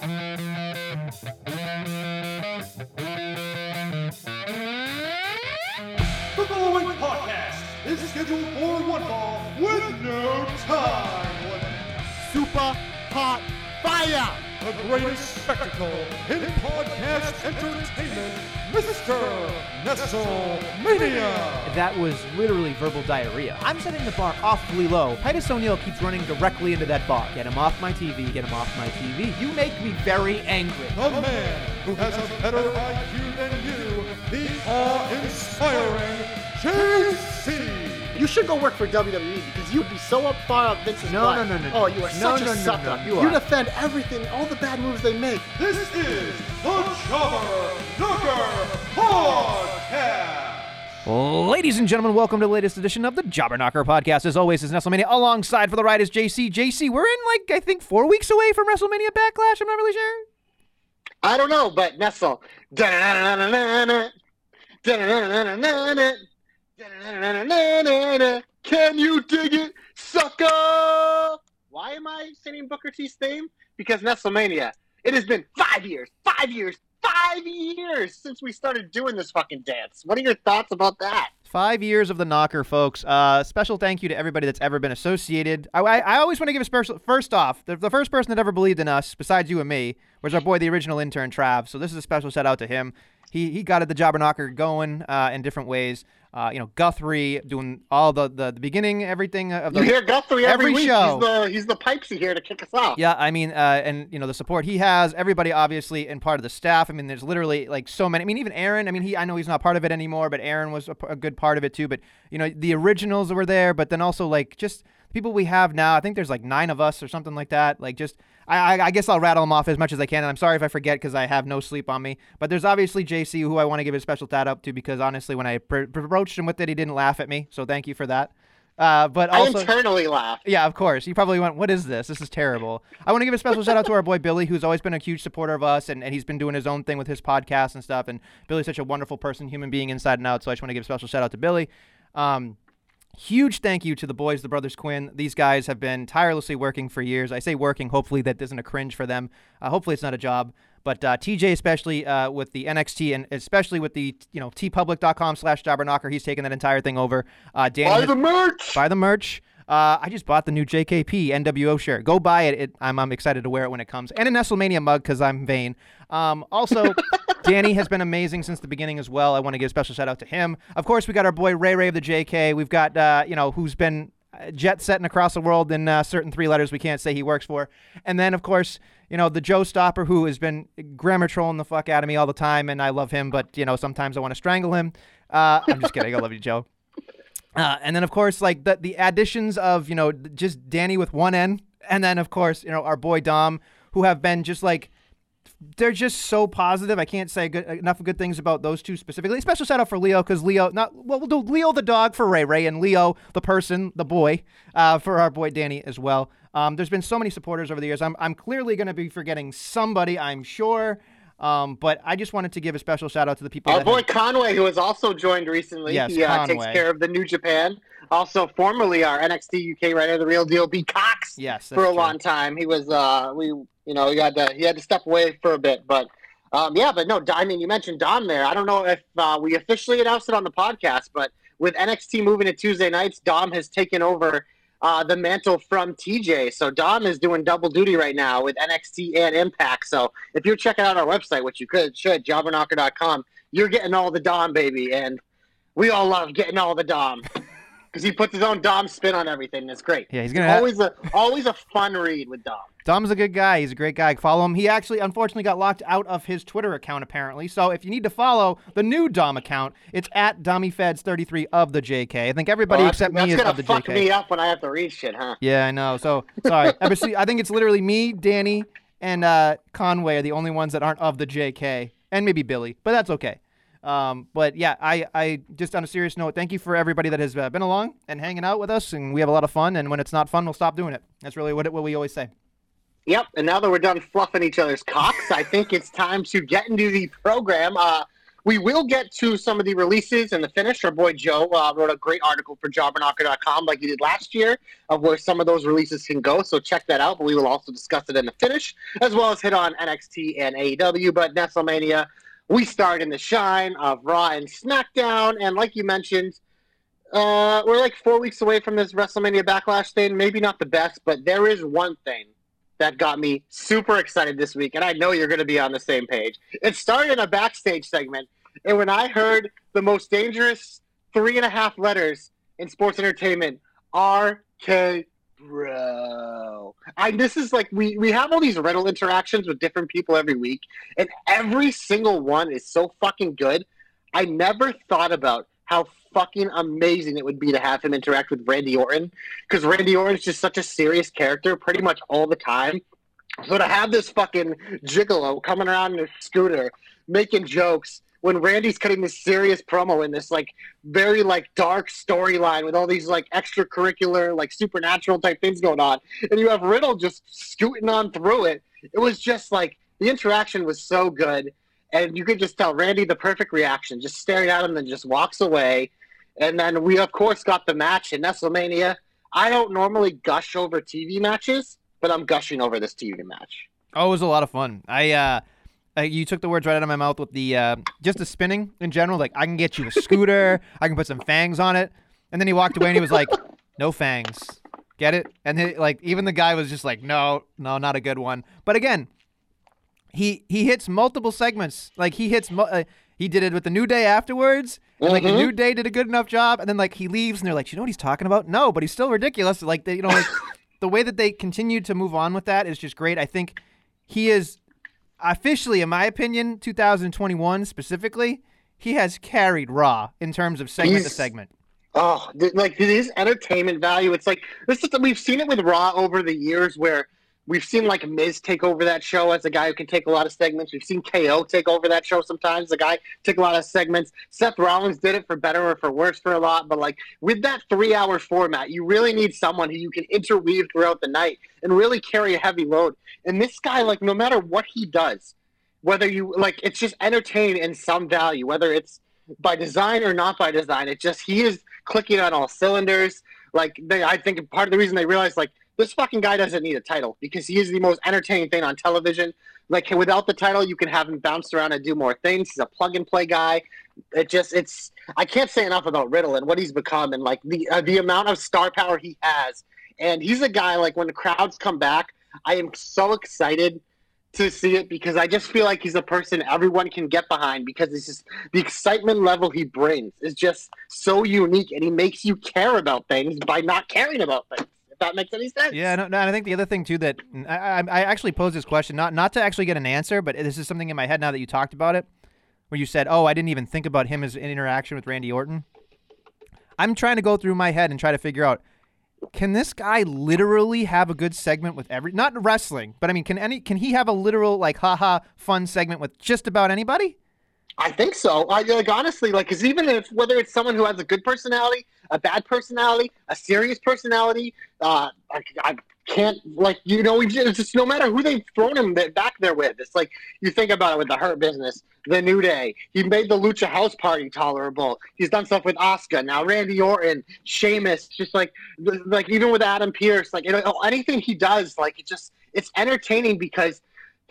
The following podcast is scheduled for one ball with no time limit. Super hot fire! The greatest spectacle in podcast entertainment, Mr. Nestlemania. That was literally verbal diarrhea. I'm setting the bar awfully low. Titus O'Neil keeps running directly into that bar. Get him off my TV, get him off my TV. You make me very angry. The man who has a better IQ than you, the awe-inspiring JC. You should go work for WWE because you'd be so up far up Vince's No, butt. no, no, no, Oh, you are No, such no, a no, sucker. no, you you defend everything, all the bad moves they make. This is the Jobber Knocker Podcast. Ladies and gentlemen, welcome to the latest edition of the Jobber Knocker podcast. As always, is Nestlemania Alongside for the ride is JC. JC, we're in like, I think, four weeks away from WrestleMania Backlash. I'm not really sure. I don't know, but Nestle. Can you dig it, sucker? Why am I singing Booker T's theme? Because WrestleMania. It has been five years, five years, five years since we started doing this fucking dance. What are your thoughts about that? Five years of the knocker, folks. Uh, special thank you to everybody that's ever been associated. I, I, I always want to give a special. First off, the, the first person that ever believed in us, besides you and me, was our boy, the original intern Trav. So this is a special shout out to him. He he got the jobber knocker going uh, in different ways. Uh, you know, Guthrie doing all the, the, the beginning, everything of the You hear Guthrie every, every week. show. He's the he's the pipesy here to kick us off. Yeah, I mean, uh, and you know the support he has, everybody obviously, and part of the staff. I mean, there's literally like so many. I mean, even Aaron. I mean, he I know he's not part of it anymore, but Aaron was a good part of it too. But you know, the originals were there, but then also like just people we have now. I think there's like nine of us or something like that. Like just. I, I- I guess I'll rattle them off as much as I can, and I'm sorry if I forget because I have no sleep on me. But there's obviously JC, who I want to give a special shout out to because honestly, when I pr- approached him with it, he didn't laugh at me. So thank you for that. Uh, but I also, internally laugh. yeah, of course. You probably went, what is this? This is terrible. I want to give a special shout out to our boy Billy, who's always been a huge supporter of us, and, and he's been doing his own thing with his podcast and stuff. And Billy's such a wonderful person, human being inside and out. So I just want to give a special shout out to Billy. Um, huge thank you to the boys, the brothers Quinn. These guys have been tirelessly working for years. I say working, hopefully that isn't a cringe for them. Uh, hopefully it's not a job. But uh, TJ, especially uh, with the NXT and especially with the you know teepublic.com slash jobberknocker, he's taken that entire thing over. Uh, Danny Buy the merch. buy the merch. Uh, I just bought the new JKP NWO shirt. Go buy it. it I'm, I'm excited to wear it when it comes. And a Nestlemania mug because I'm vain. Um, also, Danny has been amazing since the beginning as well. I want to give a special shout out to him. Of course, we got our boy Ray Ray of the JK. We've got, uh, you know, who's been uh, jet setting across the world in uh, certain three letters we can't say he works for. And then, of course, you know, the Joe Stopper who has been grammar trolling the fuck out of me all the time. And I love him, but, you know, sometimes I want to strangle him. Uh, I'm just kidding. I love you, Joe. Uh, and then of course like the the additions of you know just Danny with one N, and then of course you know our boy Dom, who have been just like they're just so positive. I can't say good, enough good things about those two specifically. Special shout out for Leo because Leo, not well, we'll do Leo the dog for Ray Ray and Leo the person, the boy, uh, for our boy Danny as well. Um, there's been so many supporters over the years. I'm I'm clearly going to be forgetting somebody, I'm sure. Um, but I just wanted to give a special shout out to the people. Our that boy have- Conway, who has also joined recently, Yes, he uh, takes care of the New Japan. Also, formerly our NXT UK writer, the real deal, B Cox, yes, for a true. long time. He was, uh, we, you know, he had to, he had to step away for a bit, but. Um, yeah, but no, I mean, you mentioned Dom there. I don't know if uh, we officially announced it on the podcast, but with NXT moving to Tuesday nights, Dom has taken over uh, the mantle from TJ. So Dom is doing double duty right now with NXT and Impact. So if you're checking out our website, which you could, should, jobberknocker.com, you're getting all the Dom, baby. And we all love getting all the Dom because he puts his own Dom spin on everything. It's great. Yeah, he's gonna have- always a always a fun read with Dom. Dom's a good guy. He's a great guy. Follow him. He actually, unfortunately, got locked out of his Twitter account, apparently. So if you need to follow the new Dom account, it's at DommyFeds33 of the JK. I think everybody Oh, except me is of the JK. That's gonna the fuck me up when I have to read shit, huh? Yeah, I know. So sorry. I think it's literally me, Danny, and uh, Conway are the only ones that aren't of the JK, and maybe Billy, but that's okay. Um, but yeah, I, I just on a serious note, thank you for everybody that has uh, been along and hanging out with us, and we have a lot of fun. And when it's not fun, we'll stop doing it. That's really what it, what we always say. Yep, and now that we're done fluffing each other's cocks, I think it's time to get into the program. Uh, we will get to some of the releases and the finish. Our boy Joe uh, wrote a great article for jobberknocker.com like he did last year of where some of those releases can go. So check that out. But we will also discuss it in the finish, as well as hit on NXT and AEW. But Nestlemania, we start in the shine of Raw and SmackDown. And like you mentioned, uh, we're like four weeks away from this WrestleMania Backlash thing. Maybe not the best, but there is one thing that got me super excited this week, and I know you're going to be on the same page. It started in a backstage segment, and when I heard the most dangerous three and a half letters in sports entertainment, RK Bro, I this is like we we have all these Riddle interactions with different people every week, and every single one is so fucking good. I never thought about how fucking amazing it would be to have him interact with Randy Orton because Randy Orton is just such a serious character pretty much all the time. So to have this fucking gigolo coming around in a scooter making jokes when Randy's cutting this serious promo in this like very like dark storyline with all these like extracurricular like supernatural type things going on, and you have Riddle just scooting on through it. It was just like the interaction was so good, and you could just tell Randy the perfect reaction, just staring at him, and just walks away. And then we of course got the match in WrestleMania. I don't normally gush over TV matches, but I'm gushing over this TV match. Oh, it was a lot of fun. I uh, you took the words right out of my mouth with the uh, just the spinning in general. Like I can get you a scooter, I can put some fangs on it, and then he walked away and he was like, "No fangs, get it?" And he, like even the guy was just like, "No, no, not a good one." But again, he he hits multiple segments. Like he hits. Mu- uh, he did it with the New Day afterwards, and like the Mhm. New Day did a good enough job, and then like he leaves, and they're like, "You know what he's talking about?" No, but he's still ridiculous. Like they, you know, like the way that they continue to move on with that is just great. I think he is officially, in my opinion, 2021 specifically, he has carried Raw in terms of segment to segment. Oh, like his entertainment value. It's like this is we've seen it with Raw over the years where we've seen like Miz take over that show as a guy who can take a lot of segments. We've seen KO take over that show sometimes. The guy take a lot of segments. Seth Rollins did it for better or for worse for a lot, but like with that three-hour format, you really need someone who you can interweave throughout the night and really carry a heavy load. And this guy, like, no matter what he does, whether you like, it's just entertained in some value, whether it's by design or not by design. It just he is clicking on all cylinders. Like they, I think part of the reason they realized like this fucking guy doesn't need a title because he is the most entertaining thing on television. Like without the title, you can have him bounce around and do more things. He's a plug and play guy. It just it's I can't say enough about Riddle and what he's become and like the uh, the amount of star power he has. And he's a guy like when the crowds come back, I am so excited to see it because I just feel like he's a person everyone can get behind because it's just the excitement level he brings is just so unique and he makes you care about things by not caring about things. That makes any sense. Yeah, no, no, and I think the other thing too that I, I, I actually posed this question not not to actually get an answer, but this is something in my head now that you talked about it, where you said, "Oh, I didn't even think about him as an interaction with Randy Orton." I'm trying to go through my head and try to figure out can this guy literally have a good segment with every not wrestling, but I mean, can any can he have a literal like haha fun segment with just about anybody? I think so. I like honestly, like, because even if whether it's someone who has a good personality, a bad personality, a serious personality, uh, I, I can't like you know, just, just no matter who they've thrown him back there with. It's like you think about it with the Hurt Business, the New Day. He made the Lucha House Party tolerable. He's done stuff with Oscar now, Randy Orton, Sheamus. Just like like even with Adam Pearce, like you know, anything he does, like it just it's entertaining because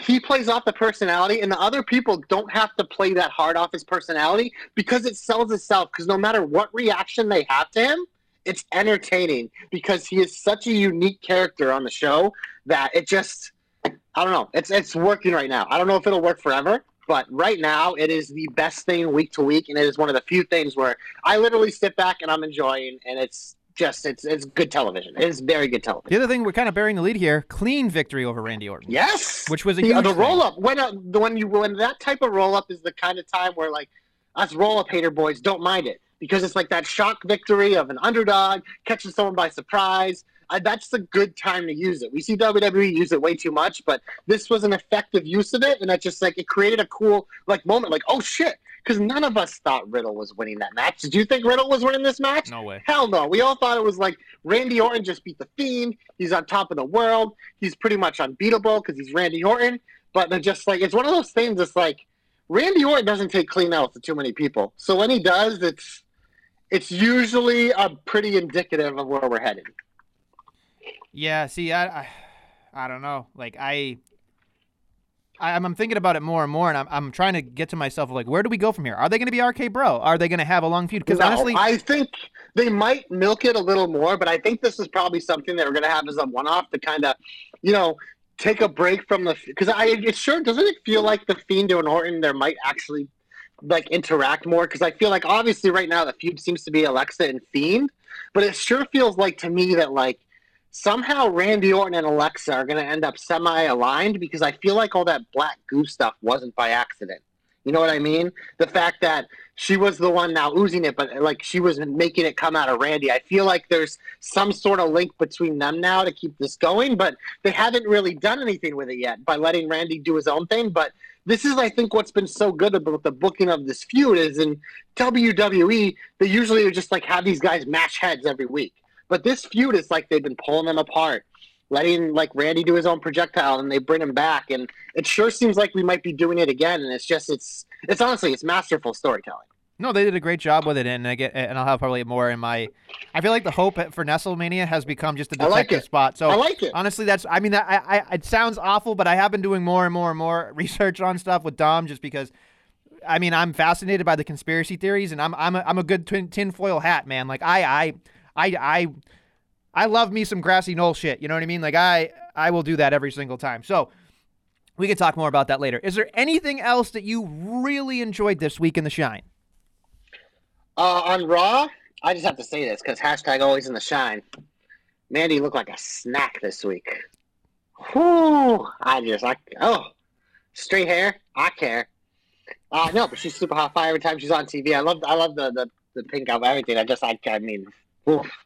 he plays off the personality, and the other people don't have to play that hard off his personality because it sells itself. Because no matter what reaction they have to him, it's entertaining because he is such a unique character on the show that it just I don't know. It's it's working right now. I don't know if it'll work forever, but right now it is the best thing week to week, and it is one of the few things where I literally sit back and I'm enjoying, and it's just it's it's good television. It is very good television. The other thing we're kind of burying the lead here: clean victory over Randy Orton. Yes, Which was a the, huge the roll up when uh, the when you when that type of roll up is the kind of time where like us roll up hater boys don't mind it because it's like that shock victory of an underdog catching someone by surprise. Uh, that's a good time to use it. We see WWE use it way too much, but this was an effective use of it, and that just like it created a cool like moment. Like oh shit, because none of us thought Riddle was winning that match. Did you think Riddle was winning this match? No way. Hell no. We all thought it was like Randy Orton just beat the Fiend. He's on top of the world. He's pretty much unbeatable because he's Randy Orton. But they're just like it's one of those things. It's like Randy Orton doesn't take clean outs to too many people. So when he does, it's it's usually a pretty indicative of where we're headed. Yeah, see, I, I, I don't know. Like I, I, I'm thinking about it more and more, and I'm, I'm trying to get to myself like, where do we go from here? Are they going to be RK Bro? Are they going to have a long feud? Because No, honestly, I think they might milk it a little more, but I think this is probably something that we're going to have as a one-off to kind of, you know, take a break from the because I it sure doesn't it feel like the Fiend and Orton there might actually like interact more because I feel like obviously right now the feud seems to be Alexa and Fiend, but it sure feels like to me that like somehow Randy Orton and Alexa are going to end up semi-aligned because I feel like all that black goo stuff wasn't by accident. You know what I mean? The fact that she was the one now oozing it, but like she was making it come out of Randy. I feel like there's some sort of link between them now to keep this going, but they haven't really done anything with it yet by letting Randy do his own thing. But this is, I think, what's been so good about the booking of this feud is in WWE, they usually just like have these guys mash heads every week. But this feud is like they've been pulling them apart, letting like Randy do his own projectile, and they bring him back, and it sure seems like we might be doing it again. And it's just, it's, it's honestly, it's masterful storytelling. no, they did a great job with it, and I get, and I'll have probably more in my. I feel like the hope for Nestlemania has become just a like detective it. spot. So I like it. Honestly, that's. I mean, that I, I. It sounds awful, but I have been doing more and more and more research on stuff with Dom, just because. I mean, I'm fascinated by the conspiracy theories, and I'm I'm a, I'm a good tin tinfoil hat man. Like I I I I I love me some grassy knoll shit. You know what I mean? Like I I will do that every single time. So we can talk more about that later. Is there anything else that you really enjoyed this week in the Shine? Uh, on Raw, I just have to say this because hashtag always in the shine. Mandy looked like a snack this week. Whew, I just like oh, straight hair, I care. Uh, no, but she's super hot fire every time she's on TV. I love I love the the, the pink outfit, everything. I just I, I mean.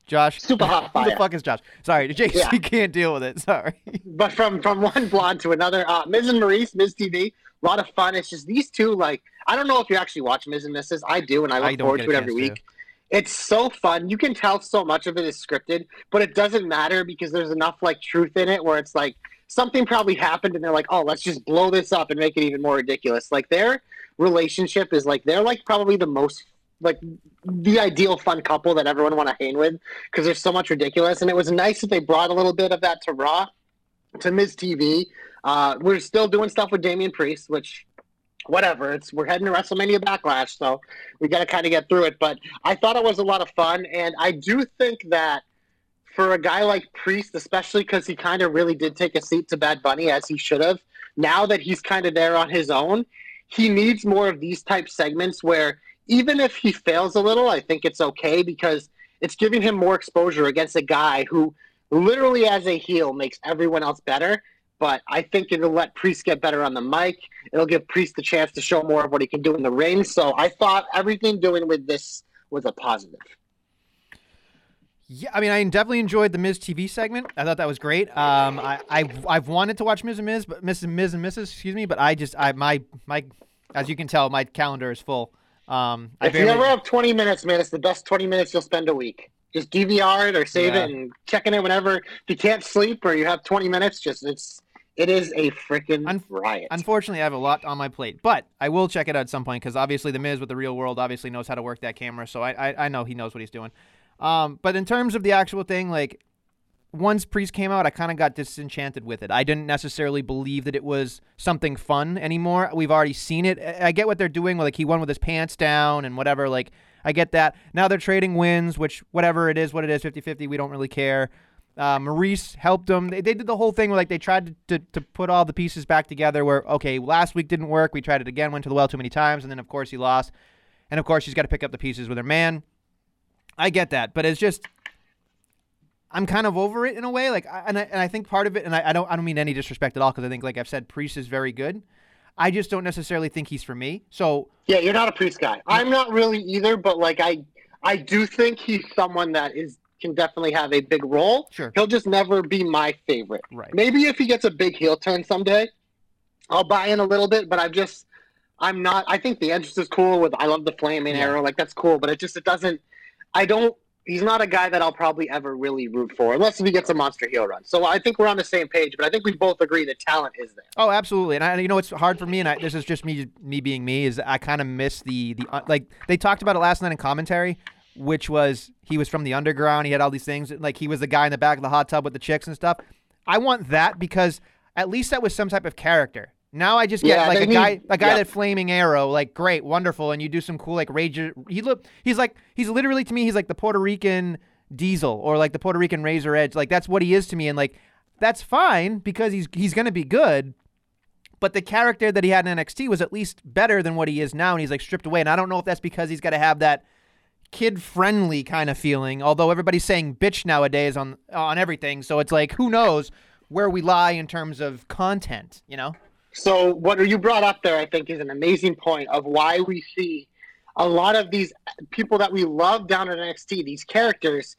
Josh. Super hot Who the fuck is Josh? Sorry, JC Yeah. can't deal with it. Sorry. but from from one blonde to another. Uh, Miz and Maryse, Miz TV, a lot of fun. It's just these two. Like I don't know if you actually watch Miz and Mrs. I do, and I I look don't forward to it every chance to. week. It's so fun. You can tell so much of it is scripted, but it doesn't matter because there's enough like truth in it where it's like something probably happened and they're like, oh, let's just blow this up and make it even more ridiculous. Like their relationship is like they're like probably the most like the ideal fun couple that everyone want to hang with because there's so much ridiculous. And it was nice that they brought a little bit of that to Raw, to Miz TV. Uh, we're still doing stuff with Damian Priest, which whatever. It's we're heading to WrestleMania Backlash, so we got to kind of get through it. But I thought it was a lot of fun, and I do think that for a guy like Priest, especially because he kind of really did take a seat to Bad Bunny as he should have. Now that he's kind of there on his own, he needs more of these type segments where even if he fails a little, I think it's okay because it's giving him more exposure against a guy who literally as a heel makes everyone else better. But I think it'll let Priest get better on the mic. It'll give Priest the chance to show more of what he can do in the ring. So I thought everything doing with this was a positive. Yeah, I mean, I definitely enjoyed the Miz TV segment. I thought that was great. Um, I, I I've wanted to watch Miz and Miz, but Miz and Miz and Mrs. Excuse me, but I just I my my, as you can tell, my calendar is full. Um, I If you barely- ever have 20 minutes, man, it's the best 20 minutes you'll spend a week. Just DVR it or save Yeah. it and checking it whenever. If you can't sleep or you have 20 minutes, just it's it is a freaking Un- riot. Unfortunately, I have a lot on my plate, but I will check it out at some point because obviously the Miz with the real world obviously knows how to work that camera, so I I, I know he knows what he's doing. Um, but in terms of the actual thing, like once Priest came out, I kind of got disenchanted with it. I didn't necessarily believe that it was something fun anymore. We've already seen it. I get what they're doing. Like he won with his pants down and whatever. Like I get that. Now they're trading wins, which whatever it is, what it is, 50-50, we don't really care. Uh, Maryse helped them. They, they did the whole thing where like they tried to, to, to put all the pieces back together. Where okay, last week didn't work. We tried it again, went to the well too many times, and then of course he lost. And of course she's got to pick up the pieces with her man. I get that, but it's just I'm kind of over it in a way. Like, I, and I, and I think part of it, and I, I don't I don't mean any disrespect at all because I think like I've said, Priest is very good. I just don't necessarily think he's for me. So yeah, you're not a priest guy. I'm not really either, but like I I do think he's someone that is can definitely have a big role. sure, He'll just never be my favorite. right. Maybe if he gets a big heel turn someday, I'll buy in a little bit. But I'm just, I'm not. I think the entrance is cool. With I love the flaming Yeah. arrow, like that's cool. But it just it doesn't. I don't. He's not a guy that I'll probably ever really root for unless he gets a monster heel run. So I think we're on the same page, but I think we both agree the talent is there. Oh, absolutely. And I, you know, it's hard for me, and I, this is just me, me being me. Is I kind of miss the the uh, like they talked about it last night in commentary, which was he was from the underground. He had all these things, like he was the guy in the back of the hot tub with the chicks and stuff. I want that because at least that was some type of character. Now I just get Yeah, like a guy, a guy yeah. that flaming arrow, like great, wonderful, and you do some cool like rage. He look, he's like, he's literally to me, he's like the Puerto Rican Diesel or like the Puerto Rican Razor Edge. Like that's what he is to me, and like that's fine because he's he's gonna be good. But the character that he had in NXT was at least better than what he is now, and he's like stripped away. And I don't know if that's because he's got to have that kid-friendly kind of feeling. Although everybody's saying bitch nowadays on on everything, so it's like who knows where we lie in terms of content, you know? So what you brought up there, I think, is an amazing point of why we see a lot of these people that we love down at NXT, these characters,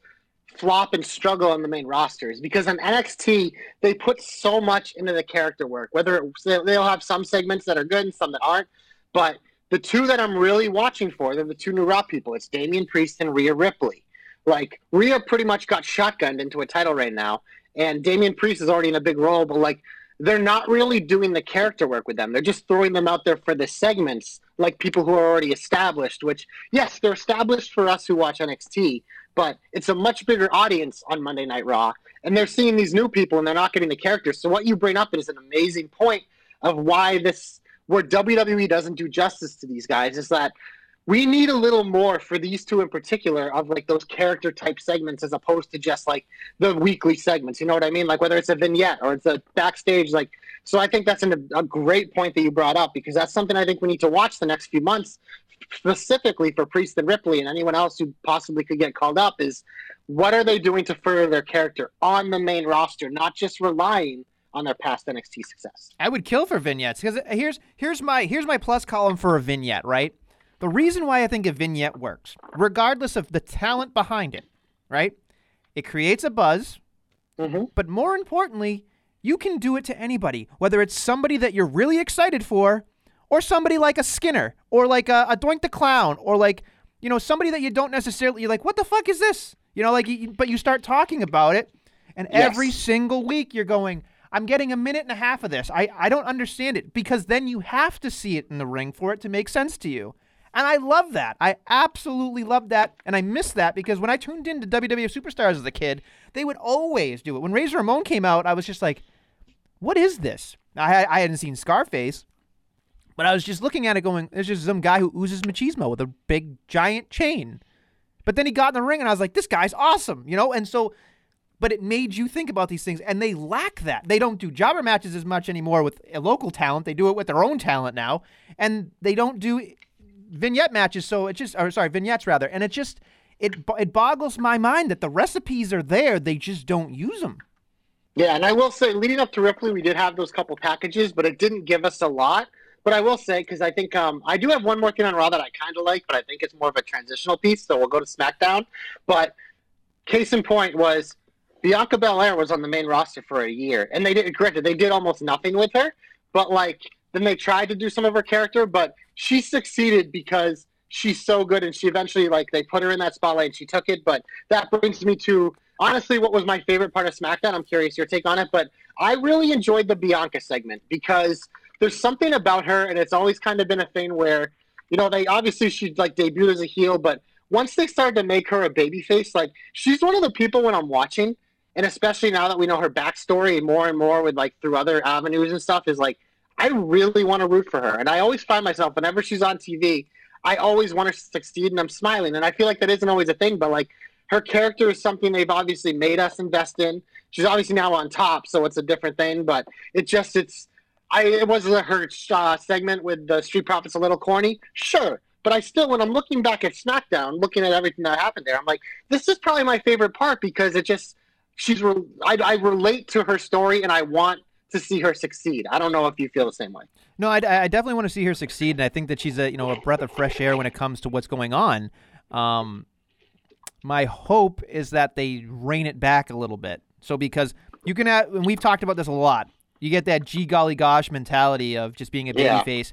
flop and struggle on the main rosters because on NXT they put so much into the character work. Whether it, they'll have some segments that are good and some that aren't, but the two that I'm really watching for, they're the two new Raw people. It's Damian Priest and Rhea Ripley. Like Rhea pretty much got shotgunned into a title right now, and Damian Priest is already in a big role, but like they're not really doing the character work with them. They're just throwing them out there for the segments, like people who are already established. Which, yes, they're established for us who watch NXT, but it's a much bigger audience on Monday Night Raw, and they're seeing these new people and they're not getting the characters. So what you bring up is an amazing point of why this, where WWE doesn't do justice to these guys, is that we need a little more for these two in particular of like those character type segments as opposed to just like the weekly segments. You know what I mean? Like whether it's a vignette or it's a backstage, like. So I think that's an, a great point that you brought up because that's something I think we need to watch the next few months, specifically for Priest and Ripley and anyone else who possibly could get called up. Is what are they doing to further their character on the main roster, not just relying on their past NXT success. I would kill for vignettes because here's here's my here's my plus column for a vignette, right? The reason why I think a vignette works, regardless of the talent behind it, right? It creates a buzz, Mhm. but more importantly, you can do it to anybody, whether it's somebody that you're really excited for, or somebody like a Skinner, or like a, a Doink the Clown, or like you know somebody that you don't necessarily you're like, what the fuck is this? You know, like, you, but you start talking about it, and Yes. every single week you're going, I'm getting a minute and a half of this. I, I don't understand it because then you have to see it in the ring for it to make sense to you. And I love that. I absolutely love that. And I miss that because when I tuned into WWF Superstars as a kid, they would always do it. When Razor Ramon came out, I was just like, what is this? I, I hadn't seen Scarface, but I was just looking at it going, there's just some guy who oozes machismo with a big giant chain. But then he got in the ring and I was like, this guy's awesome, you know? And so, but it made you think about these things and they lack that. They don't do jobber matches as much anymore with local talent. They do it with their own talent now. And they don't do vignette matches. So it just, or sorry, vignettes rather. And it just, it, it boggles my mind that the recipes are there. They just don't use them. Yeah, and I will say, leading up to Ripley, we did have those couple packages, but it didn't give us a lot. But I will say, because I think um, I do have one more thing on Raw that I kind of like, but I think it's more of a transitional piece, so we'll go to SmackDown. But case in point was Bianca Belair was on the main roster for a year, and they did granted they did almost nothing with her, but like then they tried to do some of her character, but she succeeded because she's so good, and she eventually like they put her in that spotlight and she took it. But that brings me to honestly what was my favorite part of SmackDown. I'm curious your take on it, but I really enjoyed the Bianca segment because there's something about her, and it's always kind of been a thing where you know they obviously she like debuted as a heel, but once they started to make her a babyface, like she's one of the people when I'm watching, and especially now that we know her backstory more and more with like through other avenues and stuff, is like I really want to root for her. And I always find myself whenever she's on TV, I always want her to succeed, and I'm smiling. And I feel like that isn't always a thing, but like her character is something they've obviously made us invest in. She's obviously now on top, so it's a different thing. But it just it's I it was her uh, segment with the Street Profits a little corny, sure. But I still, when I'm looking back at SmackDown, looking at everything that happened there, I'm like, this is probably my favorite part because it just she's re- I, I relate to her story and I want to see her succeed. I don't know if you feel the same way. No, I, I definitely want to see her succeed, and I think that she's a you know a breath of fresh air when it comes to what's going on. Um, my hope is that they rein it back a little bit. So because you can have, and we've talked about this a lot, you get that gee golly gosh mentality of just being a Yeah. babyface,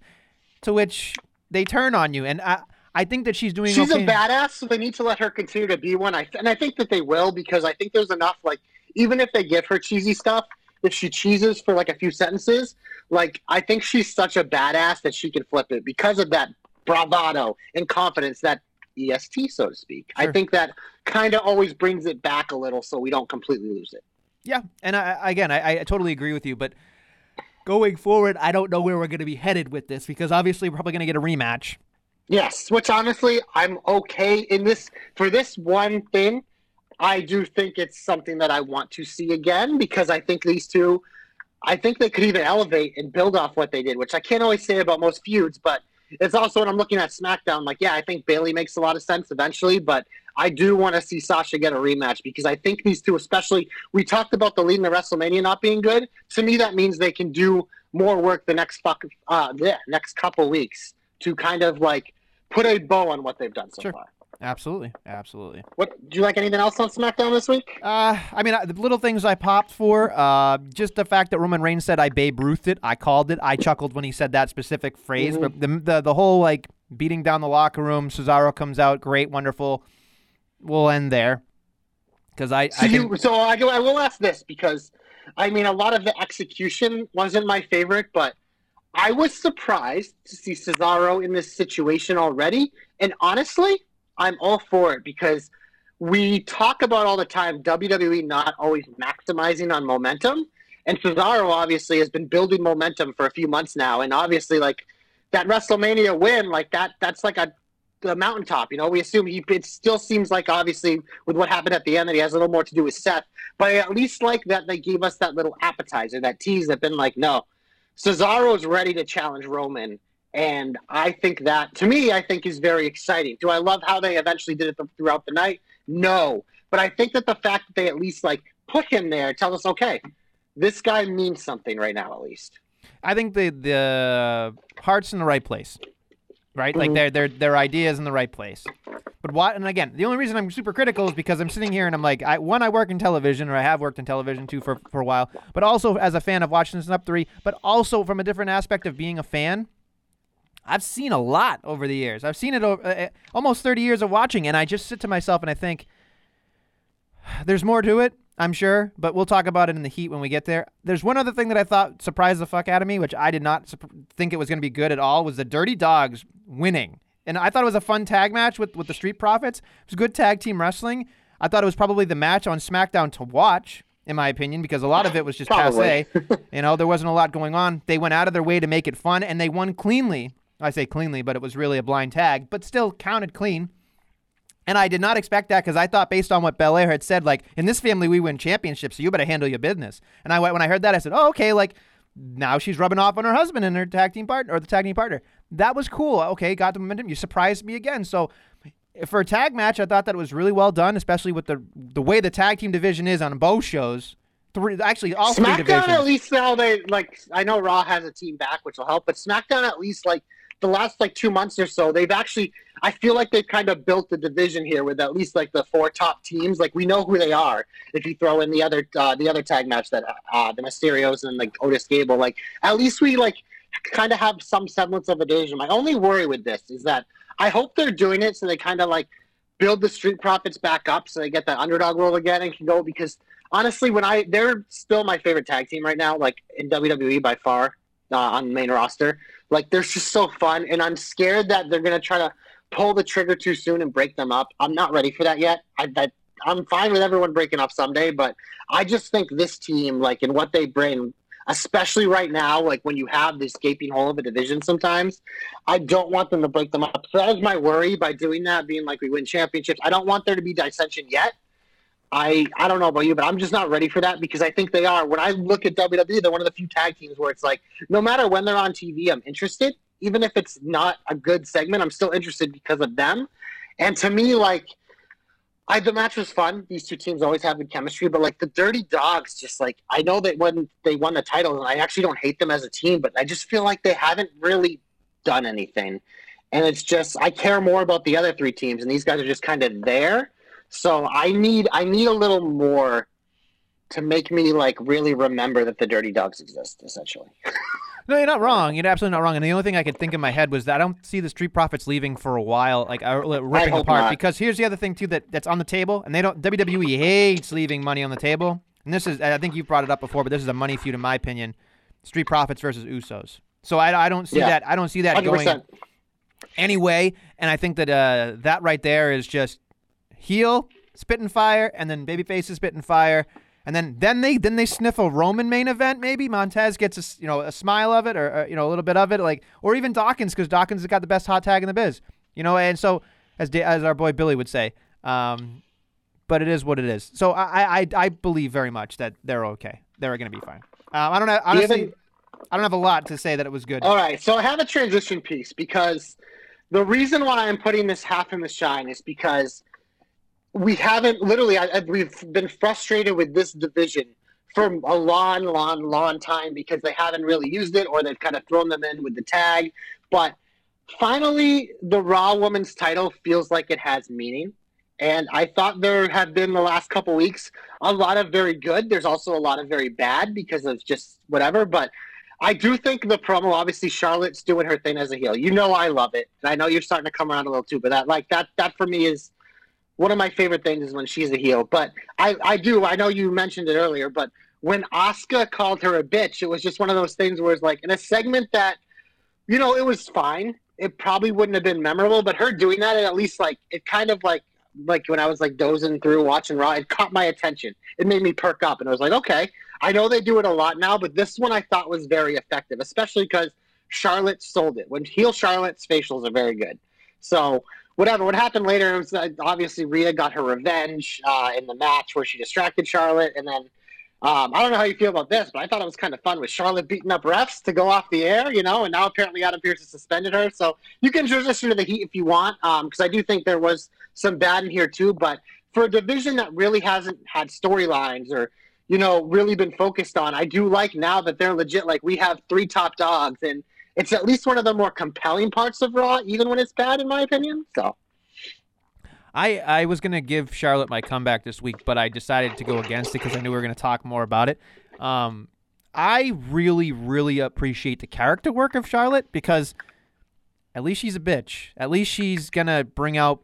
to which they turn on you, and I I think that she's doing. She's okay. a badass, so they need to let her continue to be one. I and I think that they will because I think there's enough. Like even if they give her cheesy stuff, if she cheeses for like a few sentences, like I think she's such a badass that she can flip it because of that bravado and confidence that EST, so to speak. Sure. I think that kind of always brings it back a little, so we don't completely lose it. Yeah, and I, again, I, I totally agree with you, but going forward, I don't know where we're going to be headed with this because obviously we're probably going to get a rematch. Yes, which honestly, I'm okay in this for this one thing. I do think it's something that I want to see again because I think these two, I think they could even elevate and build off what they did, which I can't always say about most feuds. But it's also when I'm looking at SmackDown, like, yeah, I think Bayley makes a lot of sense eventually, but I do want to see Sasha get a rematch because I think these two, especially, we talked about the lead in the WrestleMania not being good. To me, that means they can do more work the next fuck, uh, yeah, next couple weeks to kind of like put a bow on what they've done so Sure. far. Absolutely, absolutely. What do you like? Anything else on SmackDown this week? Uh, I mean, I- the little things I popped for, uh, just the fact that Roman Reigns said I Babe Ruthed it, I called it, I chuckled when he said that specific phrase. Mhm. But the, the the whole like beating down the locker room, Cesaro comes out, great, wonderful. We'll end there because I, So I you, so I, I will ask this because, I mean, a lot of the execution wasn't my favorite, but I was surprised to see Cesaro in this situation already. And honestly, I'm all for it because we talk about all the time WWE not always maximizing on momentum, and Cesaro obviously has been building momentum for a few months now, and obviously like that WrestleMania win, like that, that's like a the mountaintop. You know, we assume he. It still seems like obviously with what happened at the end that he has a little more to do with Seth, but I at least like that they gave us that little appetizer, that tease. That been like, no, Cesaro's ready to challenge Roman, and I think that to me, I think is very exciting. Do I love how they eventually did it th- throughout the night? No, but I think that the fact that they at least like put him there tells us, okay, this guy means something right now, at least. I think the the heart's in the right place, right? Like Mhm. their their their idea is in the right place. But what? And again, the only reason I'm super critical is because I'm sitting here and I'm like, I, one, I work in television, or I have worked in television too for for a while. But also as a fan of watching this up three, but also from a different aspect of being a fan. I've seen a lot over the years. I've seen it over uh, uh, almost 30 years of watching, and I just sit to myself and I think, there's more to it, I'm sure, but we'll talk about it in the heat when we get there. There's one other thing that I thought surprised the fuck out of me, which I did not think it was going to be good at all, was the Dirty Dawgs winning. And I thought it was a fun tag match with, with the Street Profits. It was good tag team wrestling. I thought it was probably the match on SmackDown to watch, in my opinion, because a lot of it was just Probably. passe. you know, there wasn't a lot going on. They went out of their way to make it fun, and they won cleanly. I say cleanly, but it was really a blind tag, but still counted clean. And I did not expect that because I thought, based on what Belair had said, like in this family we win championships, so you better handle your business. And I went when I heard that, I said, oh okay, like now she's rubbing off on her husband and her tag team partner or the tag team partner. That was cool. Okay, got the momentum. You surprised me again. So for a tag match, I thought that was really well done, especially with the the way the tag team division is on both shows. Three, actually, all three SmackDown divisions. at least now they like I know Raw has a team back which will help, but SmackDown at least like the last like two months or so they've actually I feel like they've kind of built the division here with at least like the four top teams. Like we know who they are if you throw in the other uh, the other tag match that uh, the Mysterios and like Otis Gable. Like at least we like kind of have some semblance of a division. My only worry with this is that I hope they're doing it so they kind of like build the Street Profits back up so they get that underdog role again and can go because honestly, when I they're still my favorite tag team right now, like in WWE by far uh, on the main roster. Like they're just so fun, and I'm scared that they're gonna try to pull the trigger too soon and break them up. I'm not ready for that yet. I that I'm fine with everyone breaking up someday, but I just think this team, like, and what they bring. Especially right now, like when you have this gaping hole of a division, sometimes I don't want them to break them up. So that is my worry by doing that, being like we win championships. I don't want there to be dissension yet. I I don't know about you, but I'm just not ready for that because I think they are. When I look at WWE, they're one of the few tag teams where it's like no matter when they're on TV, I'm interested. Even if it's not a good segment, I'm still interested because of them. And to me, like I the match was fun. These two teams always have good chemistry, but like the Dirty Dawgs, just like I know that when they won the title, and I actually don't hate them as a team, but I just feel like they haven't really done anything. And it's just I care more about the other three teams, and these guys are just kind of there. So I need I need a little more to make me like really remember that the Dirty Dawgs exist. Essentially, No, you're not wrong. You're absolutely not wrong. And the only thing I could think in my head was that I don't see the Street Profits leaving for a while, like uh, ripping apart. not. Because here's the other thing too that that's on the table, and they don't. WWE hates leaving money on the table. And this is, I think you've brought it up before, but this is a money feud in my opinion. Street Profits versus Usos. So I, I don't see Yeah. that. I don't see that Hundred going percent. anyway. And I think that uh, that right there is just heel spitting fire, and then babyface is spitting fire, and then then they then they sniff a Roman main event. Maybe Montez gets a you know a smile of it, or, or you know a little bit of it, like or even Dawkins because Dawkins has got the best hot tag in the biz. You know, and so as Da- as our boy Billy would say. Um, but it is what it is. So I, I I believe very much that they're okay. They're going to be fine. Um, I don't have, honestly. I don't have a lot to say that it was good. All right, so I have a transition piece because the reason why I'm putting this half in the shine is because we haven't literally I, I- we've been frustrated with this division for a long, long, long time because they haven't really used it or they've kind of thrown them in with the tag. But finally, the Raw Women's title feels like it has meaning. And I thought there have been the last couple weeks a lot of very good. There's also a lot of very bad because of just whatever. But I do think the promo, obviously, Charlotte's doing her thing as a heel. You know, I love it, and I know you're starting to come around a little too. But that, like that, that for me is one of my favorite things is when she's a heel. But I, I do. I know you mentioned it earlier, but when Asuka called her a bitch, it was just one of those things where it's like in a segment that, you know, it was fine. It probably wouldn't have been memorable, but her doing that, at least like it kind of like like when I was like dozing through watching Raw, it caught my attention. It made me perk up, and I was like, okay, I know they do it a lot now, but this one I thought was very effective, especially because Charlotte sold it. When heel Charlotte's facials are very good. So whatever. What happened later was obviously Rhea got her revenge uh, in the match where she distracted Charlotte, and then um, I don't know how you feel about this, but I thought it was kind of fun with Charlotte beating up refs to go off the air, you know, and now apparently Adam Pearce has suspended her. So you can transition to the Heat if you want, because I do think there was some bad in here too. But for a division that really hasn't had storylines or you know really been focused on, I do like now that they're legit. Like we have three top dogs, and it's at least one of the more compelling parts of Raw, even when it's bad, in my opinion. So I, I was going to give Charlotte my comeback this week, but I decided to go against it because I knew we were going to talk more about it. Um, I really, really appreciate the character work of Charlotte because at least she's a bitch. At least she's going to bring out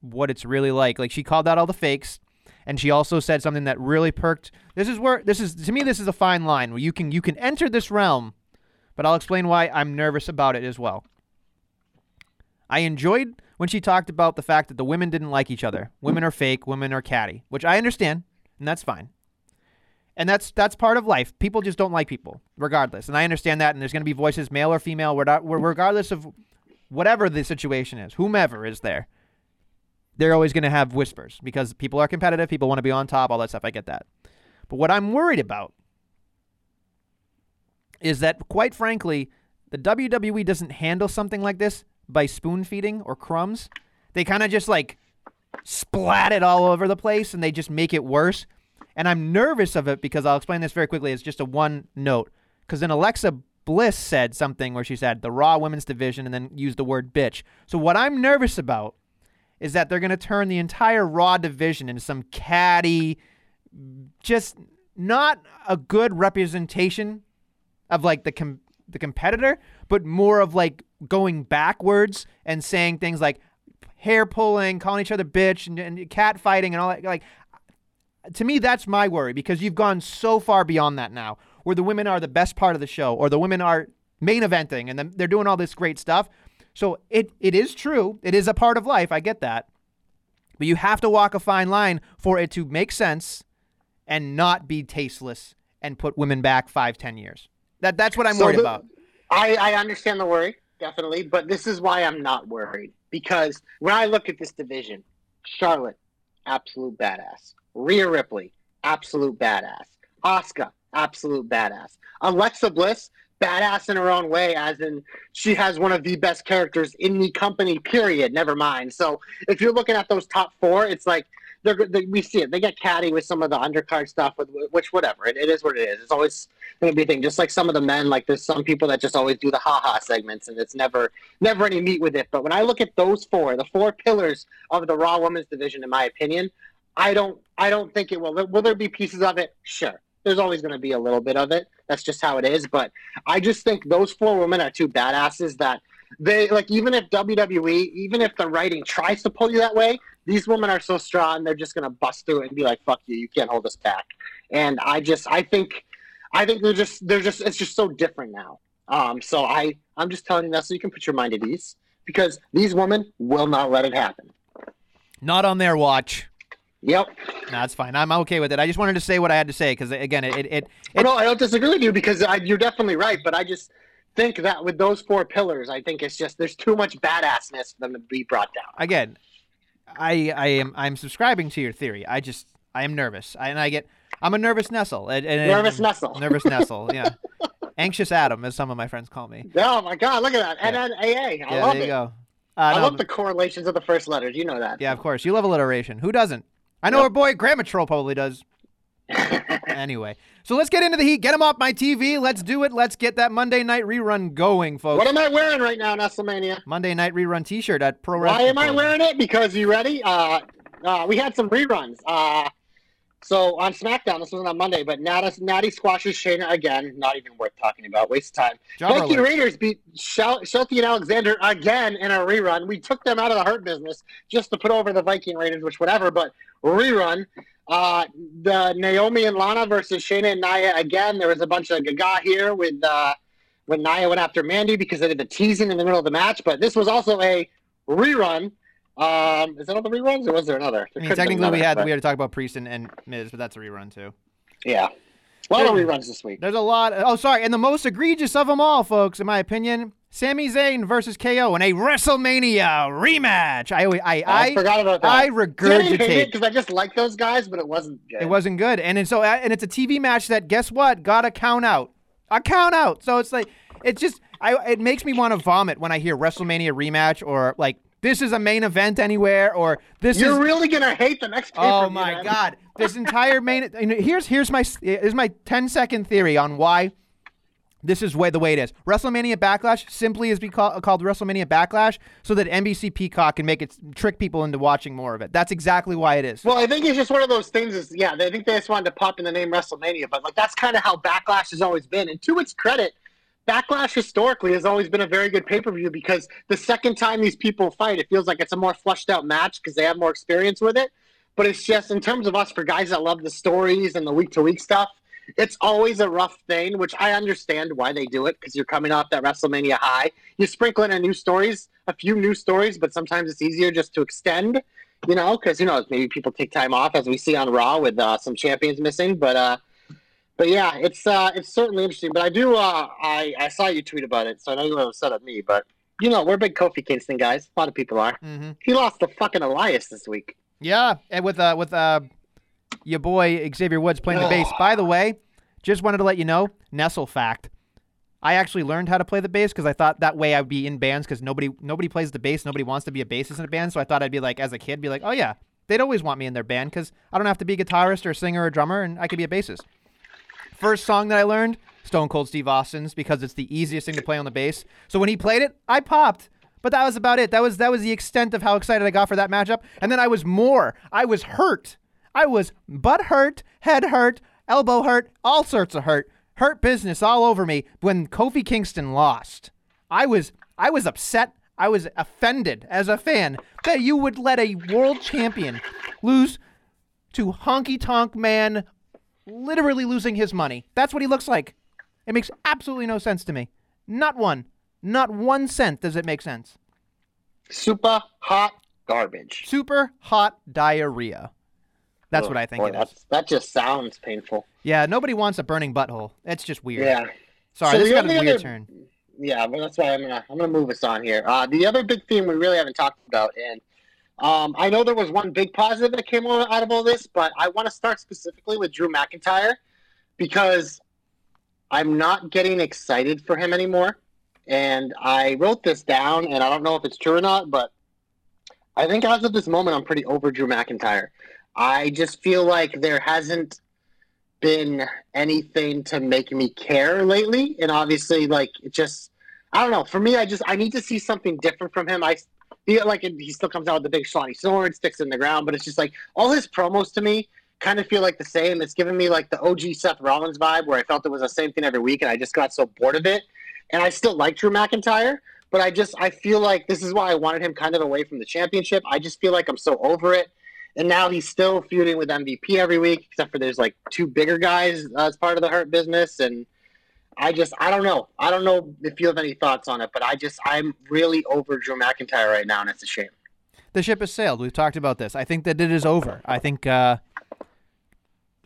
what it's really like. Like she called out all the fakes and she also said something that really perked. This is where this is to me this is a fine line where you can you can enter this realm, but I'll explain why I'm nervous about it as well. I enjoyed when she talked about the fact that the women didn't like each other. Women are fake, women are catty, which I understand, and that's fine. And that's that's part of life. People just don't like people, regardless. And I understand that. And there's going to be voices, male or female, regardless of whatever the situation is, whomever is there. They're always going to have whispers because people are competitive. People want to be on top, all that stuff. I get that. But what I'm worried about is that, quite frankly, the WWE doesn't handle something like this by spoon feeding or crumbs. They kind of just like splat it all over the place and they just make it worse. And I'm nervous of it because I'll explain this very quickly. It's just a one note. Because then Alexa Bliss said something where she said the Raw Women's Division and then used the word bitch. So what I'm nervous about is that they're going to turn the entire Raw division into some catty, just not a good representation of like the com- the competitor, but more of like going backwards and saying things like hair pulling, calling each other bitch, and, and cat fighting, and all that. Like uh, to me, that's my worry because you've gone so far beyond that now, where the women are the best part of the show, or the women are main eventing, and they're doing all this great stuff. So it it is true, it is a part of life. I get that, but you have to walk a fine line for it to make sense and not be tasteless and put women back five, ten years. That that's what I'm So worried the- about. I, I understand the worry, definitely, but this is why I'm not worried. Because when I look at this division, Charlotte, absolute badass. Rhea Ripley, absolute badass. Asuka, absolute badass. Alexa Bliss, badass in her own way, as in she has one of the best characters in the company, period. Never mind. So if you're looking at those top four, it's like they're, they, we see it. They get catty with some of the undercard stuff, with which whatever. It, it is what it is. It's always going to be a thing. Just like some of the men, like there's some people that just always do the ha-ha segments, and it's never never any meat with it. But when I look at those four, the four pillars of the Raw Women's division, in my opinion, I don't I don't think it will. Will there be pieces of it? Sure. There's always going to be a little bit of it. That's just how it is. But I just think those four women are two badasses that they like. Even if WWE, even if the writing tries to pull you that way, these women are so strong. They're just gonna bust through it and be like, "Fuck you, you can't hold us back." And I just, I think, I think they're just, they're just, it's just so different now. Um, so I, I'm just telling you that so you can put your mind at ease because these women will not let it happen. Not on their watch. Yep. No, that's fine. I'm okay with it. I just wanted to say what I had to say because again, it it, it, Oh, no, I don't disagree with you because I, you're definitely right. But I just think that with those four pillars, I think it's just there's too much badassness for them to be brought down. again, I I am I'm subscribing to your theory. I just I am nervous, I, and I get I'm a nervous Nestle. And, and- Nervous Nestle. Nervous Nestle. Yeah. Anxious Adam, as some of my friends call me. Oh my God, look at that Yeah. NNAA. I yeah, love there you it. go. Uh, I no, love the correlations of the first letters. You know that. yeah, of course. You love alliteration. Who doesn't? I know Yep. our boy Grandma Troll probably does. Anyway, so let's get into the heat. Get them off my TV. Let's do it. Let's get that Monday night rerun going, folks. What am I wearing right now, Nestlemania? Monday night rerun T-shirt at Pro Wrestling. Why am I wearing it? Because you ready? Uh, uh, we had some reruns. Uh, so on SmackDown, this wasn't on Monday, but Natty, Natty squashes Shayna again. Not even worth talking about. Waste of time. Viking. Raiders beat Shel- Shelton and Alexander again in a rerun. We took them out of the hurt business just to put over the Viking Raiders, which whatever, but rerun. Uh, the Naomi and Lana versus Shayna and Nia again. There was a bunch of gaga here with uh, when Nia went after Mandy because they did the teasing in the middle of the match. But this was also a rerun. Um, is that all the reruns, or was there another? I mean, technically, we had but- we had to talk about Priest and, and Miz, but that's a rerun too. yeah, lot of Yeah. reruns this week. There's a lot. Oh, sorry. And the most egregious of them all, folks, in my opinion, Sami Zayn versus KO in a WrestleMania rematch. I, I, oh, I, I, forgot about that. I See, I didn't hate it regurgitate. because I just like those guys, but it wasn't good. It wasn't good, and, and so and it's a TV match that guess what got a count out, a count out. So it's like it's just I it makes me want to vomit when I hear WrestleMania rematch or like this is a main event anywhere or this is You're is really gonna hate the next. Oh my man. God! This entire main. You know, here's here's my here's my 10 second theory on why this is way the way it is. WrestleMania Backlash simply is be call, called WrestleMania Backlash so that NBC Peacock can make it trick people into watching more of it. That's exactly why it is. Well, I think it's just one of those things. Is yeah, they think they just wanted to pop in the name WrestleMania, but like that's kind of how Backlash has always been. And to its credit, Backlash historically has always been a very good pay per view because the second time these people fight, it feels like it's a more fleshed out match because they have more experience with it. But it's just in terms of us for guys that love the stories and the week to week stuff. It's always a rough thing, which I understand why they do it because you're coming off that WrestleMania high. You sprinkle in a new stories, a few new stories, but sometimes it's easier just to extend you know, because who knows? Maybe people take time off, as we see on Raw with uh, some champions missing. But uh, but yeah, it's uh, it's certainly interesting. But I do uh, I I saw you tweet about it, so I know you were upset at me. But you know, we're big Kofi Kingston guys. A lot of people are. hmm He lost to fucking Elias this week. Yeah, and with uh with uh your boy Xavier Woods playing the bass. By the way, just wanted to let you know, Nestle fact. I actually learned how to play the bass because I thought that way I'd be in bands because nobody nobody plays the bass, nobody wants to be a bassist in a band. So I thought I'd be like, as a kid, be like, oh yeah, they'd always want me in their band because I don't have to be a guitarist or a singer or drummer, and I could be a bassist. First song that I learned, Stone Cold Steve Austin's, because it's the easiest thing to play on the bass. So when he played it, I popped. But that was about it. That was that was the extent of how excited I got for that matchup. And then I was more. I was hurt. I was butt hurt, head hurt, elbow hurt, all sorts of hurt. Hurt business all over me when Kofi Kingston lost. I was I was upset. I was offended as a fan that you would let a world champion lose to honky tonk man literally losing his money. That's what he looks like. It makes absolutely no sense to me. Not one. Not one cent does it make sense. Super hot garbage. Super hot diarrhea. That's Ugh, what I think boy, it is. That just sounds painful. Yeah, nobody wants a burning butthole. It's just weird. Yeah. Sorry, So this got a weird other- turn. yeah, but that's why I'm gonna I'm gonna move us on here. Uh, the other big theme we really haven't talked about, and um, I know there was one big positive that came out of all this, but I want to start specifically with Drew McIntyre because I'm not getting excited for him anymore. And I wrote this down, and I don't know if it's true or not, but I think as of this moment, I'm pretty over Drew McIntyre. I just feel like there hasn't been anything to make me care lately, and obviously, like it just I don't know. For me, I just I need to see something different from him. I he, like he still comes out with the big schlongy sword, sticks in the ground, but it's just like all his promos to me kind of feel like the same. It's giving me like the OG Seth Rollins vibe, where I felt it was the same thing every week, and I just got so bored of it. And I still like Drew McIntyre, but I just I feel like this is why I wanted him kind of away from the championship. I just feel like I'm so over it. And now he's still feuding with MVP every week, except for there's like two bigger guys as part of the Hurt business, and I just I don't know. I don't know if you have any thoughts on it, but I just I'm really over Drew McIntyre right now, and it's a shame. The ship has sailed. We've talked about this. I think that it is over. I think. Uh,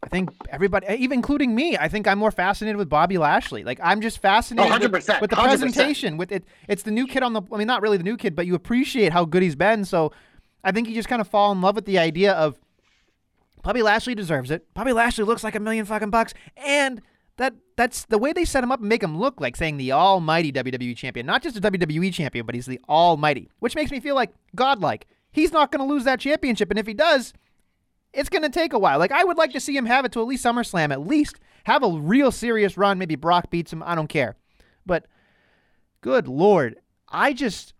I think everybody, even including me, I think I'm more fascinated with Bobby Lashley. Like I'm just fascinated Oh, with, 100%, with the 100%. presentation. With it, it's the new kid on the. I mean, not really the new kid, but you appreciate how good he's been. So, I think you just kind of fall in love with the idea of Bobby Lashley deserves it. Bobby Lashley looks like a million fucking bucks, and that that's the way they set him up and make him look like saying the almighty WWE champion, not just a WWE champion, but he's the almighty, which makes me feel like godlike. He's not going to lose that championship, and if he does, it's going to take a while. Like I would like to see him have it to at least SummerSlam, at least have a real serious run. Maybe Brock beats him. I don't care, but good lord, I just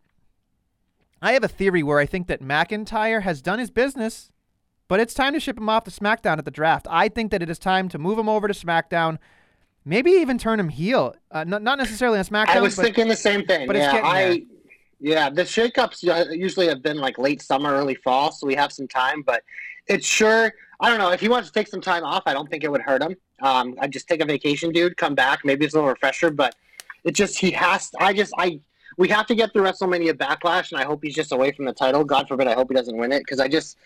I have a theory where I think that McIntyre has done his business, but it's time to ship him off to SmackDown at the draft. I think that it is time to move him over to SmackDown. Maybe even turn him heel. Uh, not, not necessarily on SmackDown. I was but thinking the same thing. but yeah, I. there. Yeah, the shakeups usually have been like late summer, early fall, so we have some time. But it's sure. I don't know if he wants to take some time off. I don't think it would hurt him. Um, I'd just take a vacation, dude. Come back. Maybe it's a little refresher, but it just he has. I just I we have to get through WrestleMania Backlash, and I hope he's just away from the title. God forbid, I hope he doesn't win it because I just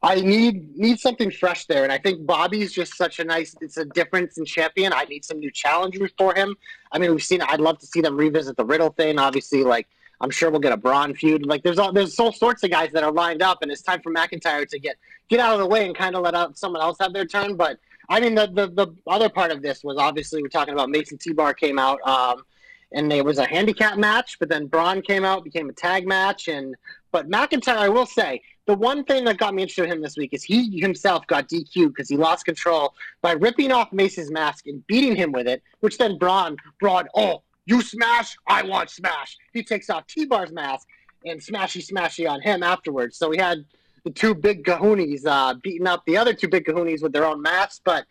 I need need something fresh there, and I think Bobby's just such a nice. It's a difference in champion. I need some new challengers for him. I mean, we've seen. I'd love to see them revisit the Riddle thing. Obviously, like I'm sure we'll get a Braun feud. Like there's all there's all sorts of guys that are lined up, and it's time for McIntyre to get get out of the way and kind of let out someone else have their turn. But I mean, the the, the other part of this was obviously we're talking about Mace and T-Bar came out. Um, and there was a handicap match, but then Braun came out, became a tag match, and but McIntyre, I will say, the one thing that got me interested in him this week is he himself got DQ'd because he lost control by ripping off Mace's mask and beating him with it, which then Braun brought, oh, you smash, I want smash. He takes off T-Bar's mask and smashy smashy on him afterwards. So we had the two big kahoonies uh, beating up the other two big kahoonies with their own masks. But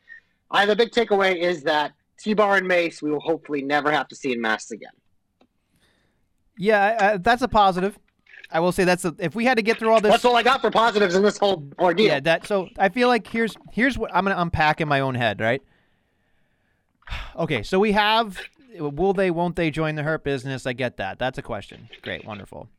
I, the big takeaway is that T-Bar and Mace, we will hopefully never have to see in masks again. Yeah, uh, that's a positive. I will say that's a, if we had to get through all this. That's all I got for positives in this whole ordeal. Yeah, that. So I feel like here's here's what I'm gonna unpack in my own head, right? Okay, so we have will they, won't they join the hurt business? I get that. That's a question. Great, wonderful.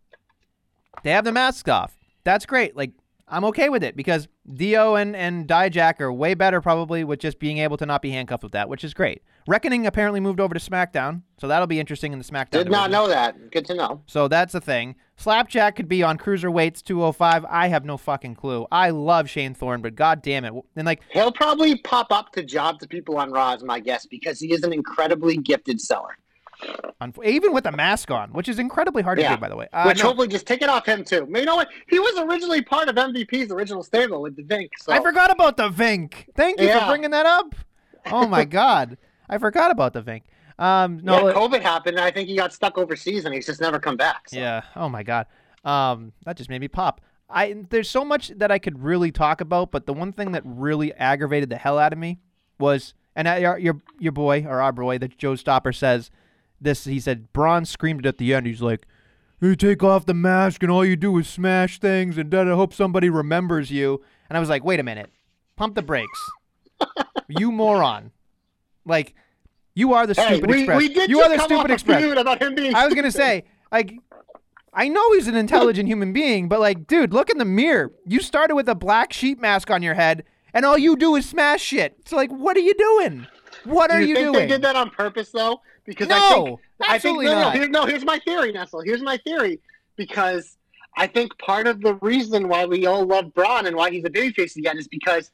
They have the masks off. That's great. Like I'm okay with it because Dio and and Dijak are way better probably with just being able to not be handcuffed with that, which is great. Reckoning apparently moved over to SmackDown, so that'll be interesting in the SmackDown. Did not know that. Good to know. So that's a thing. Slapjack could be on cruiserweights 205. I have no fucking clue. I love Shane Thorne, but god damn it. And like He'll probably pop up to job to people on Raw, is my guess, because he is an incredibly gifted seller. Even with a mask on, which is incredibly hard to do by the way. Uh, Which no, hopefully just take it off him too. You know what? He was originally part of MVP's original stable with the Vink. So I forgot about the Vink. Thank you for bringing that up. Oh my god. I forgot about the Vink. Um no yeah, COVID happened, and I think he got stuck overseas, and he's just never come back. So. Yeah. Oh my god. Um, that just made me pop. I there's so much that I could really talk about, but the one thing that really aggravated the hell out of me was, and I, your your your boy or our boy, that Joe Stopper says this. He said Braun screamed at the end. He's like, "You take off the mask and all you do is smash things, and then I hope somebody remembers you." And I was like, "Wait a minute, pump the brakes, you moron!" Like, you are the Hey, stupid we, express. we did you are the stupid express. about him being. I was gonna say, like, I know he's an intelligent human being, but like, dude, look in the mirror. You started with a black sheep mask on your head, and all you do is smash shit. It's like, what are you doing? What Do are you you think doing? they did that on purpose though? Because I No, think I think absolutely no, no, not. here- no. Here's my theory, Nestle. Here's my theory. Because I think part of the reason why we all love Braun and why he's a babyface again is because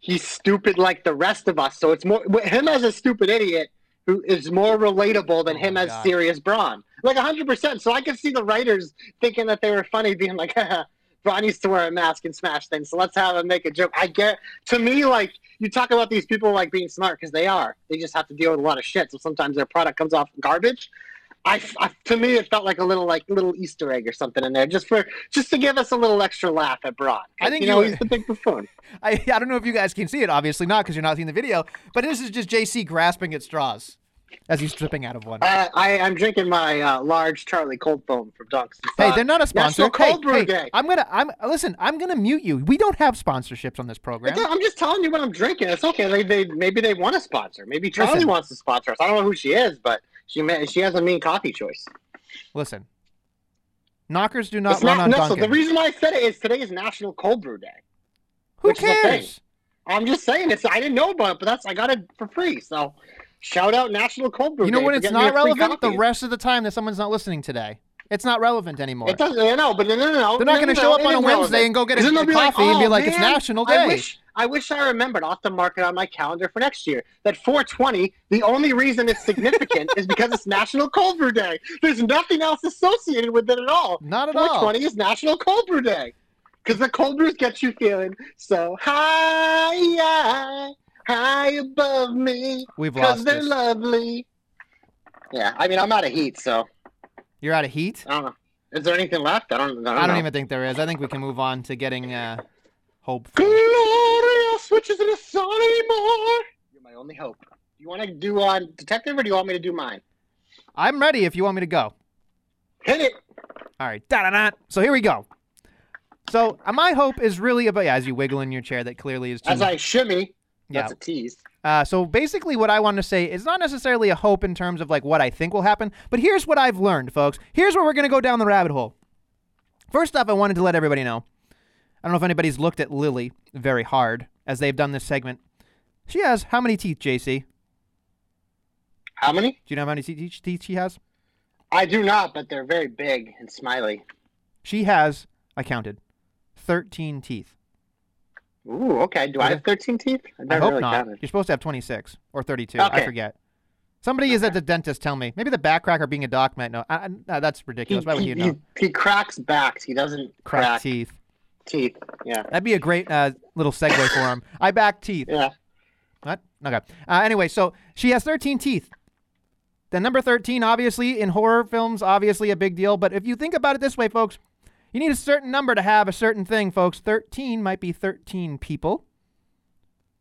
he's stupid like the rest of us. So it's more him as a stupid idiot who is more relatable than Oh him as God. serious Braun. Like hundred percent. So I could see the writers thinking that they were funny, being like, Braun used to wear a mask and smash things, so let's have him make a joke. I get to me like you talk about these people like being smart because they are. They just have to deal with a lot of shit. So sometimes their product comes off garbage. I, I, to me it felt like a little like little Easter egg or something in there, just for just to give us a little extra laugh at Braun. I think you know you- he's the big buffoon. I, I don't know if you guys can see it, obviously not because you're not seeing the video, but this is just JC grasping at straws as he's stripping out of one. Uh, I, I'm drinking my uh, large Charli Cold Foam from Dunks. Hey, they're not a sponsor. National Cold hey, Brew hey, Day. I'm gonna. I'm listen. I'm gonna mute you. We don't have sponsorships on this program. It's- I'm just telling you what I'm drinking. It's okay. They, they maybe they want a sponsor. Maybe Charli Listen. wants to sponsor us. I don't know who she is, but she may, she has a mean coffee choice. Listen, knockers do not it's run not on Nestle. Dunkin'. The reason why I said it is today is National Cold Brew Day. Who which is the thing. cares? I'm just saying it's. I didn't know about it, but that's I got it for free. So shout out National Cold Brew Day. You know Day when it's not relevant? The rest of the time that someone's not listening today. It's not relevant anymore. It doesn't. I know, but no, no, no. They're not no, going to no, show up it on a Wednesday relevant. and go get a, a they'll like, coffee and be "Oh, like, it's man, National I Day. wish, I wish I remembered. I'll have to mark it on my calendar for next year. That 420, the only reason it's significant is because it's National Cold Brew Day. There's nothing else associated with it at all. Not at all. 420 is National Cold Brew Day. Because the cold brews get you feeling so high, high, high above me. We've Because they're this. lovely. Yeah, I mean, I'm out of heat, so You're out of heat. I don't know. Is there anything left? I don't, I don't, I don't know. even think there is. I think we can move on to getting uh, hope. Glorious, which isn't a song anymore. You're my only hope. Do you want to do on detective or do you want me to do mine? I'm ready if you want me to go. Hit it. All right. Da-da-da. So here we go. So uh, my hope is really about yeah, as you wiggle in your chair that clearly is too As I shimmy. Yeah. That's a tease. Uh, so basically, what I want to say is not necessarily a hope in terms of like what I think will happen, but here's what I've learned, folks. Here's where we're gonna go down the rabbit hole. First off, I wanted to let everybody know. I don't know if anybody's looked at Lily very hard as they've done this segment. She has how many teeth, JC? How many? Do you know how many teeth teeth she has? I do not, but they're very big and smiley. She has, I counted, 13 teeth. Ooh, okay. Do I have 13 teeth? I I hope really not. counted. You're supposed to have 26 or 32. I forget. Somebody is at the dentist. Tell me. Maybe the back cracker being a doc might know. I, I, that's He, ridiculous. Why would he, you know? he, he cracks backs. He doesn't Crack crack teeth. teeth. Yeah. That'd be a great uh, little segue for him. I back teeth. Yeah. What? Okay. Uh, anyway, so she has 13 teeth. The number 13, obviously, in horror films, obviously a big deal. But if you think about it this way, folks, you need a certain number to have a certain thing, folks. 13 might be 13 people,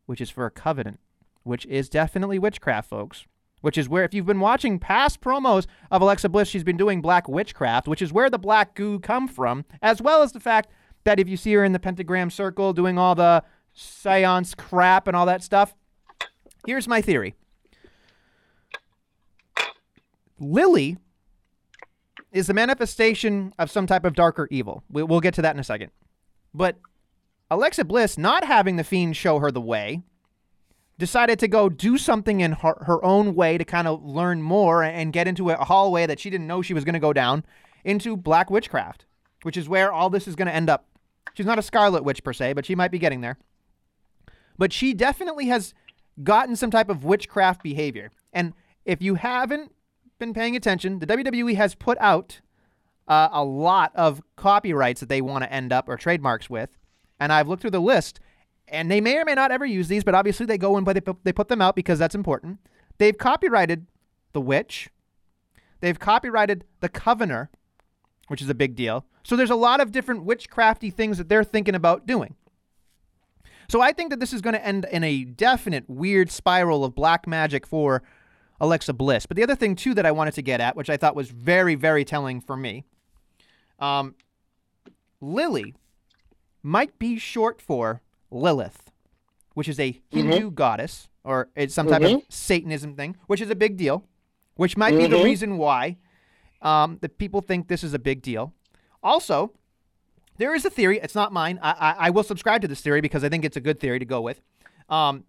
which is for a covenant, which is definitely witchcraft, folks. Which is where, if you've been watching past promos of Alexa Bliss, she's been doing black witchcraft, which is where the black goo come from, as well as the fact that if you see her in the pentagram circle doing all the seance crap and all that stuff, here's my theory. Lily is the manifestation of some type of darker evil. We- We'll get to that in a second. But Alexa Bliss, not having the fiend show her the way, decided to go do something in her, her own way to kind of learn more and get into a hallway that she didn't know she was going to go down into black witchcraft, which is where all this is going to end up. She's not a scarlet witch per se, but she might be getting there. But she definitely has gotten some type of witchcraft behavior. And if you haven't been paying attention, the WWE has put out uh, a lot of copyrights that they want to end up or trademarks with. And I've looked through the list, and they may or may not ever use these, but obviously they go in, but they put, they put them out because that's important. They've copyrighted the witch. They've copyrighted the covener, which is a big deal. So there's a lot of different witchcrafty things that they're thinking about doing. So I think that this is going to end in a definite weird spiral of black magic for Alexa Bliss. But the other thing too that I wanted to get at, which I thought was very very telling for me, um, Lily might be short for Lilith, which is a Hindu goddess or it's some type of Mhm. Satanism thing, which is a big deal. Which might be the Mhm. reason why um, that people think this is a big deal. Also, there is a theory. It's not mine. I, I, I will subscribe to this theory because I think it's a good theory to go with. Um,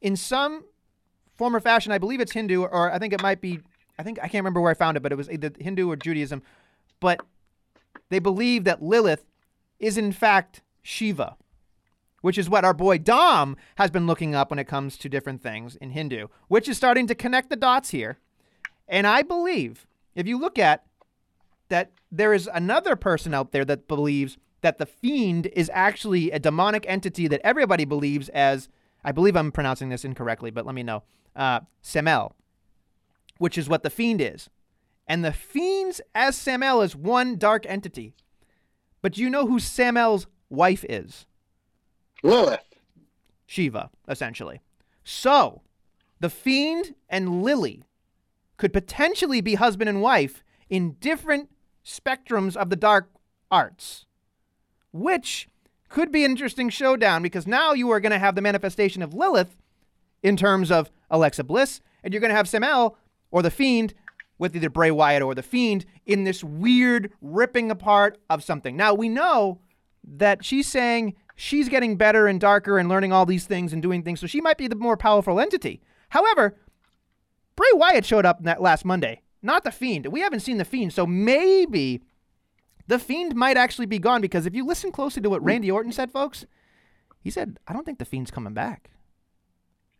in some form or fashion, I believe it's Hindu, or I think it might be. I think I can't remember where I found it, but it was either Hindu or Judaism. But they believe that Lilith is in fact Shiva, which is what our boy Dom has been looking up when it comes to different things in Hindu, which is starting to connect the dots here. And I believe if you look at that there is another person out there that believes that the fiend is actually a demonic entity that everybody believes as I believe I'm pronouncing this incorrectly, but let me know. Uh, Samael, which is what the fiend is. and the Fiends as Samael is one dark entity. But do you know who Samael's wife is? Lilith. Shiva, essentially. So, the Fiend and Lily could potentially be husband and wife in different spectrums of the dark arts, which could be an interesting showdown because now you are going to have the manifestation of Lilith in terms of Alexa Bliss, and you're going to have Samael or the Fiend with either Bray Wyatt or the Fiend in this weird ripping apart of something. Now, we know that she's saying she's getting better and darker and learning all these things and doing things, so she might be the more powerful entity. However, Bray Wyatt showed up that last Monday, not the Fiend. We haven't seen the Fiend, so maybe the Fiend might actually be gone because if you listen closely to what hmm. Randy Orton said, folks, he said, I don't think the Fiend's coming back.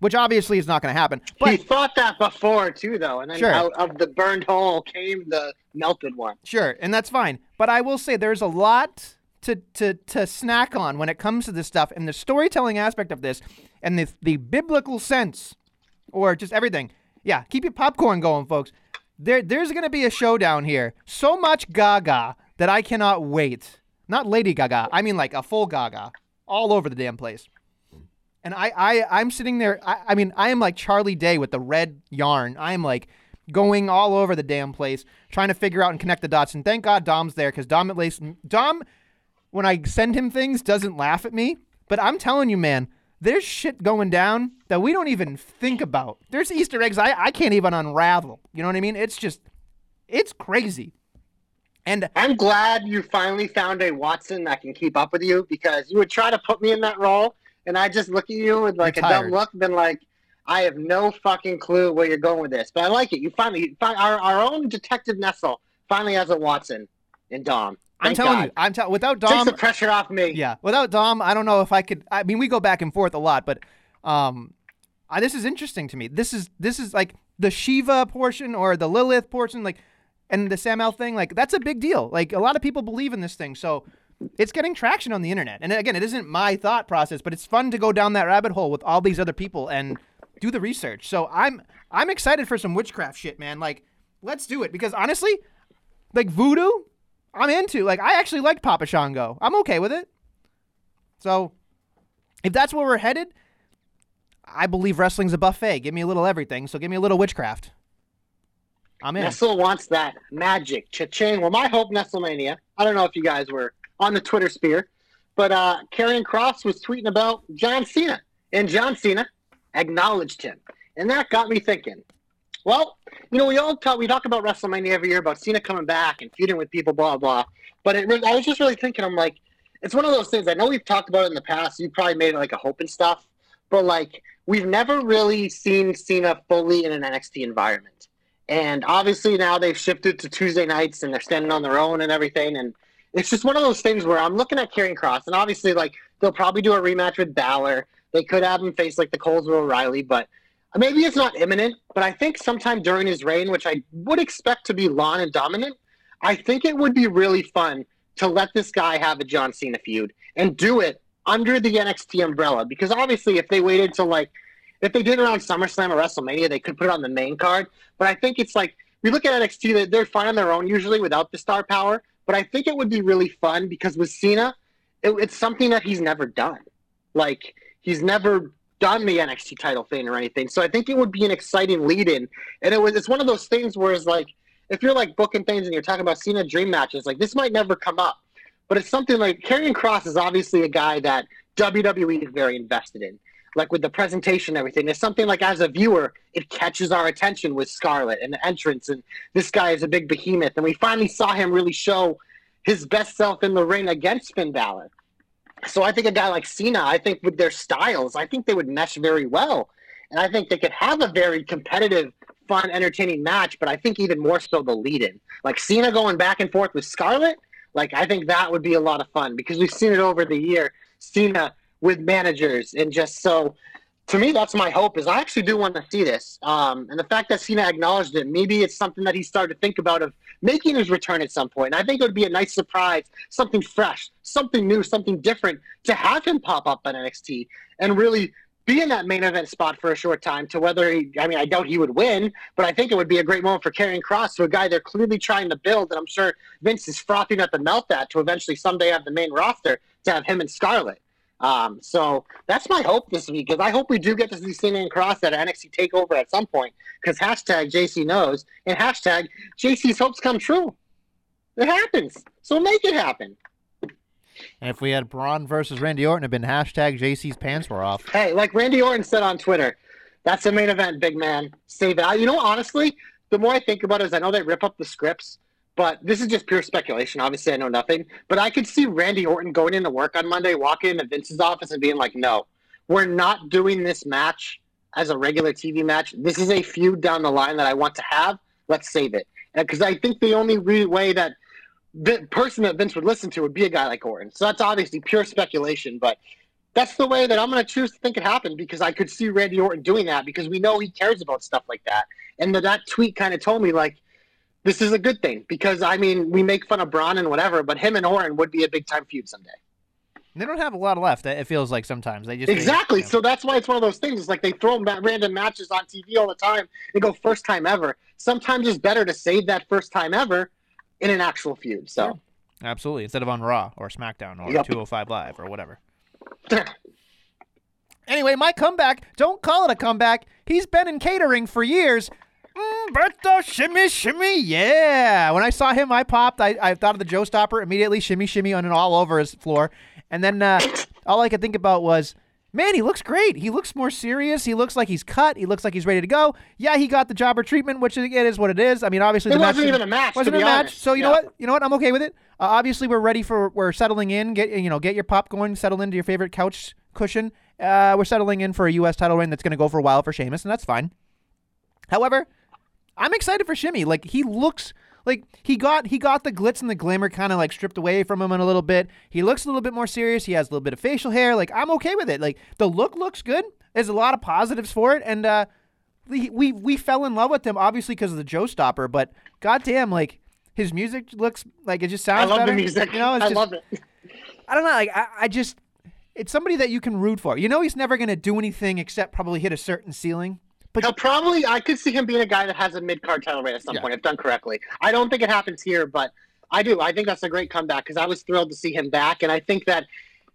Which obviously is not going to happen. But he thought that before too, though, and then Sure. out of the burned hole came the melted one. Sure, and that's fine. But I will say there's a lot to to to snack on when it comes to this stuff and the storytelling aspect of this and the the biblical sense or just everything. Yeah, keep your popcorn going, folks. There there's going to be a showdown here. So much gaga that I cannot wait. Not Lady Gaga. I mean like a full gaga all over the damn place. And I, I I'm sitting there. I, I mean, I am like Charlie Day with the red yarn. I am like going all over the damn place, trying to figure out and connect the dots. And thank God Dom's there because Dom at least Dom, when I send him things, doesn't laugh at me. But I'm telling you, man, there's shit going down that we don't even think about. There's Easter eggs I, I can't even unravel. You know what I mean? It's just, it's crazy. And I'm glad you finally found a Watson that can keep up with you because you would try to put me in that role, and I just look at you with like a dumb look, been like, I have no fucking clue where you're going with this. But I like it. You finally, our our own Detective Nestle finally has a Watson in Dom. I'm telling God. you, I'm telling without Takes Dom, the pressure off me. Yeah, without Dom, I don't know if I could. I mean, we go back and forth a lot, but um, I, this is interesting to me. This is this is like the Shiva portion or the Lilith portion, like, and the Samuel thing. Like, that's a big deal. Like, a lot of people believe in this thing, so it's getting traction on the internet. And again, it isn't my thought process, but it's fun to go down that rabbit hole with all these other people and do the research. So I'm I'm excited for some witchcraft shit, man. Like, let's do it because honestly, like voodoo, I'm into. Like, I actually liked Papa Shango. I'm okay with it. So, if that's where we're headed, I believe wrestling's a buffet. Give me a little everything. So, give me a little witchcraft. I'm in. Nestle wants that magic. Cha-ching. Well, my hope, Nestlemania. I don't know if you guys were on the Twitter sphere, but uh, Karrion Kross was tweeting about John Cena, and John Cena acknowledged him, and that got me thinking. Well, you know, we all talk. We talk about WrestleMania every year about Cena coming back and feuding with people, blah blah. But it, I was just really thinking. I'm like, it's one of those things. I know we've talked about it in the past. You probably made it like a hope and stuff, but like we've never really seen Cena fully in an NXT environment. And obviously now they've shifted to Tuesday nights and they're standing on their own and everything. And it's just one of those things where I'm looking at Karrion Kross, and obviously like they'll probably do a rematch with Balor. They could have him face like the Coles with O'Reilly, but maybe it's not imminent. But I think sometime during his reign, which I would expect to be long and dominant, I think it would be really fun to let this guy have a John Cena feud and do it under the NXT umbrella. Because obviously, if they waited till like if they did it on SummerSlam or WrestleMania, they could put it on the main card. But I think it's like we look at NXT; they- they're fine on their own usually without the star power. But I think it would be really fun because with Cena, it, it's something that he's never done. Like he's never done the NXT title thing or anything. So I think it would be an exciting lead-in. And it was it's one of those things where it's like if you're like booking things and you're talking about Cena dream matches, like this might never come up. But it's something like Karrion Kross is obviously a guy that WWE is very invested in. Like with the presentation and everything. It's something like as a viewer, it catches our attention with Scarlett and the entrance and this guy is a big behemoth. And we finally saw him really show his best self in the ring against Finn Balor. So I think a guy like Cena, I think with their styles, I think they would mesh very well. And I think they could have a very competitive, fun, entertaining match, but I think even more so the lead in. Like Cena going back and forth with Scarlett, like I think that would be a lot of fun because we've seen it over the year. Cena with managers and just so to me that's my hope is I actually do want to see this. Um, and the fact that Cena acknowledged it, maybe it's something that he started to think about of making his return at some point. And I think it would be a nice surprise, something fresh, something new, something different to have him pop up on NXT and really be in that main event spot for a short time to whether he, I mean, I doubt he would win, but I think it would be a great moment for Karrion Kross, to a guy they're clearly trying to build. And I'm sure Vince is frothing at the mouth at to eventually someday have the main roster to have him and Scarlett. Um, so that's my hope this week because I hope we do get to see and Kross at NXT Takeover at some point because hashtag JC knows and hashtag JC's hopes come true. It happens, so make it happen. And if we had Braun versus Randy Orton, it'd been hashtag JC's pants were off. Hey, like Randy Orton said on Twitter, that's the main event, big man. Save it. You know, honestly, the more I think about it, is I know they rip up the scripts, but this is just pure speculation. Obviously, I know nothing. But I could see Randy Orton going into work on Monday, walking into Vince's office, and being like, "No, we're not doing this match as a regular TV match. This is a feud down the line that I want to have. Let's save it." Because I think the only re- way that the person that Vince would listen to would be a guy like Orton. So that's obviously pure speculation, but that's the way that I'm going to choose to think it happened because I could see Randy Orton doing that because we know he cares about stuff like that. And that, that tweet kind of told me like this is a good thing because I mean we make fun of Braun and whatever, but him and Orton would be a big time feud someday. They don't have a lot left. It feels like sometimes they just exactly. They, you know. So that's why it's one of those things. It's like they throw random matches on TV all the time. They go first time ever. Sometimes it's better to save that first time ever in an actual feud. So yeah. absolutely, instead of on Raw or SmackDown or Yep. 205 Live or whatever. Anyway, my comeback. Don't call it a comeback. He's been in catering for years. Humberto shimmy shimmy, yeah. When I saw him, I popped. I, I thought of the Joe Stopper immediately. Shimmy shimmy on and all over his floor, and then uh, all I could think about was, man, he looks great. He looks more serious. He looks like he's cut. He looks like he's ready to go. Yeah, he got the jobber treatment, which it is what it is. I mean, obviously it the wasn't even a match. wasn't a match. honest. So you Yeah. know what? You know what? I'm okay with it. Uh, obviously, we're ready for we're settling in. Get you know, get your popcorn, settle into your favorite couch cushion. Uh, we're settling in for a U.S. title reign that's going to go for a while for Sheamus, and that's fine. However, I'm excited for Shimmy. Like he looks like he got he got the glitz and the glamour kind of like stripped away from him in a little bit. He looks a little bit more serious. He has a little bit of facial hair. Like I'm okay with it. Like the look looks good. There's a lot of positives for it, and uh, we we, we fell in love with him obviously because of the Joe Stopper. But goddamn, like his music looks like it just sounds. I love better. the music. You know, it's I just, love it. I don't know. Like I, I just, it's somebody that you can root for. You know, he's never gonna do anything except probably hit a certain ceiling. But He'll probably, I could see him being a guy that has a mid card title reign at some Yeah. point if done correctly. I don't think it happens here, but I do. I think that's a great comeback because I was thrilled to see him back, and I think that.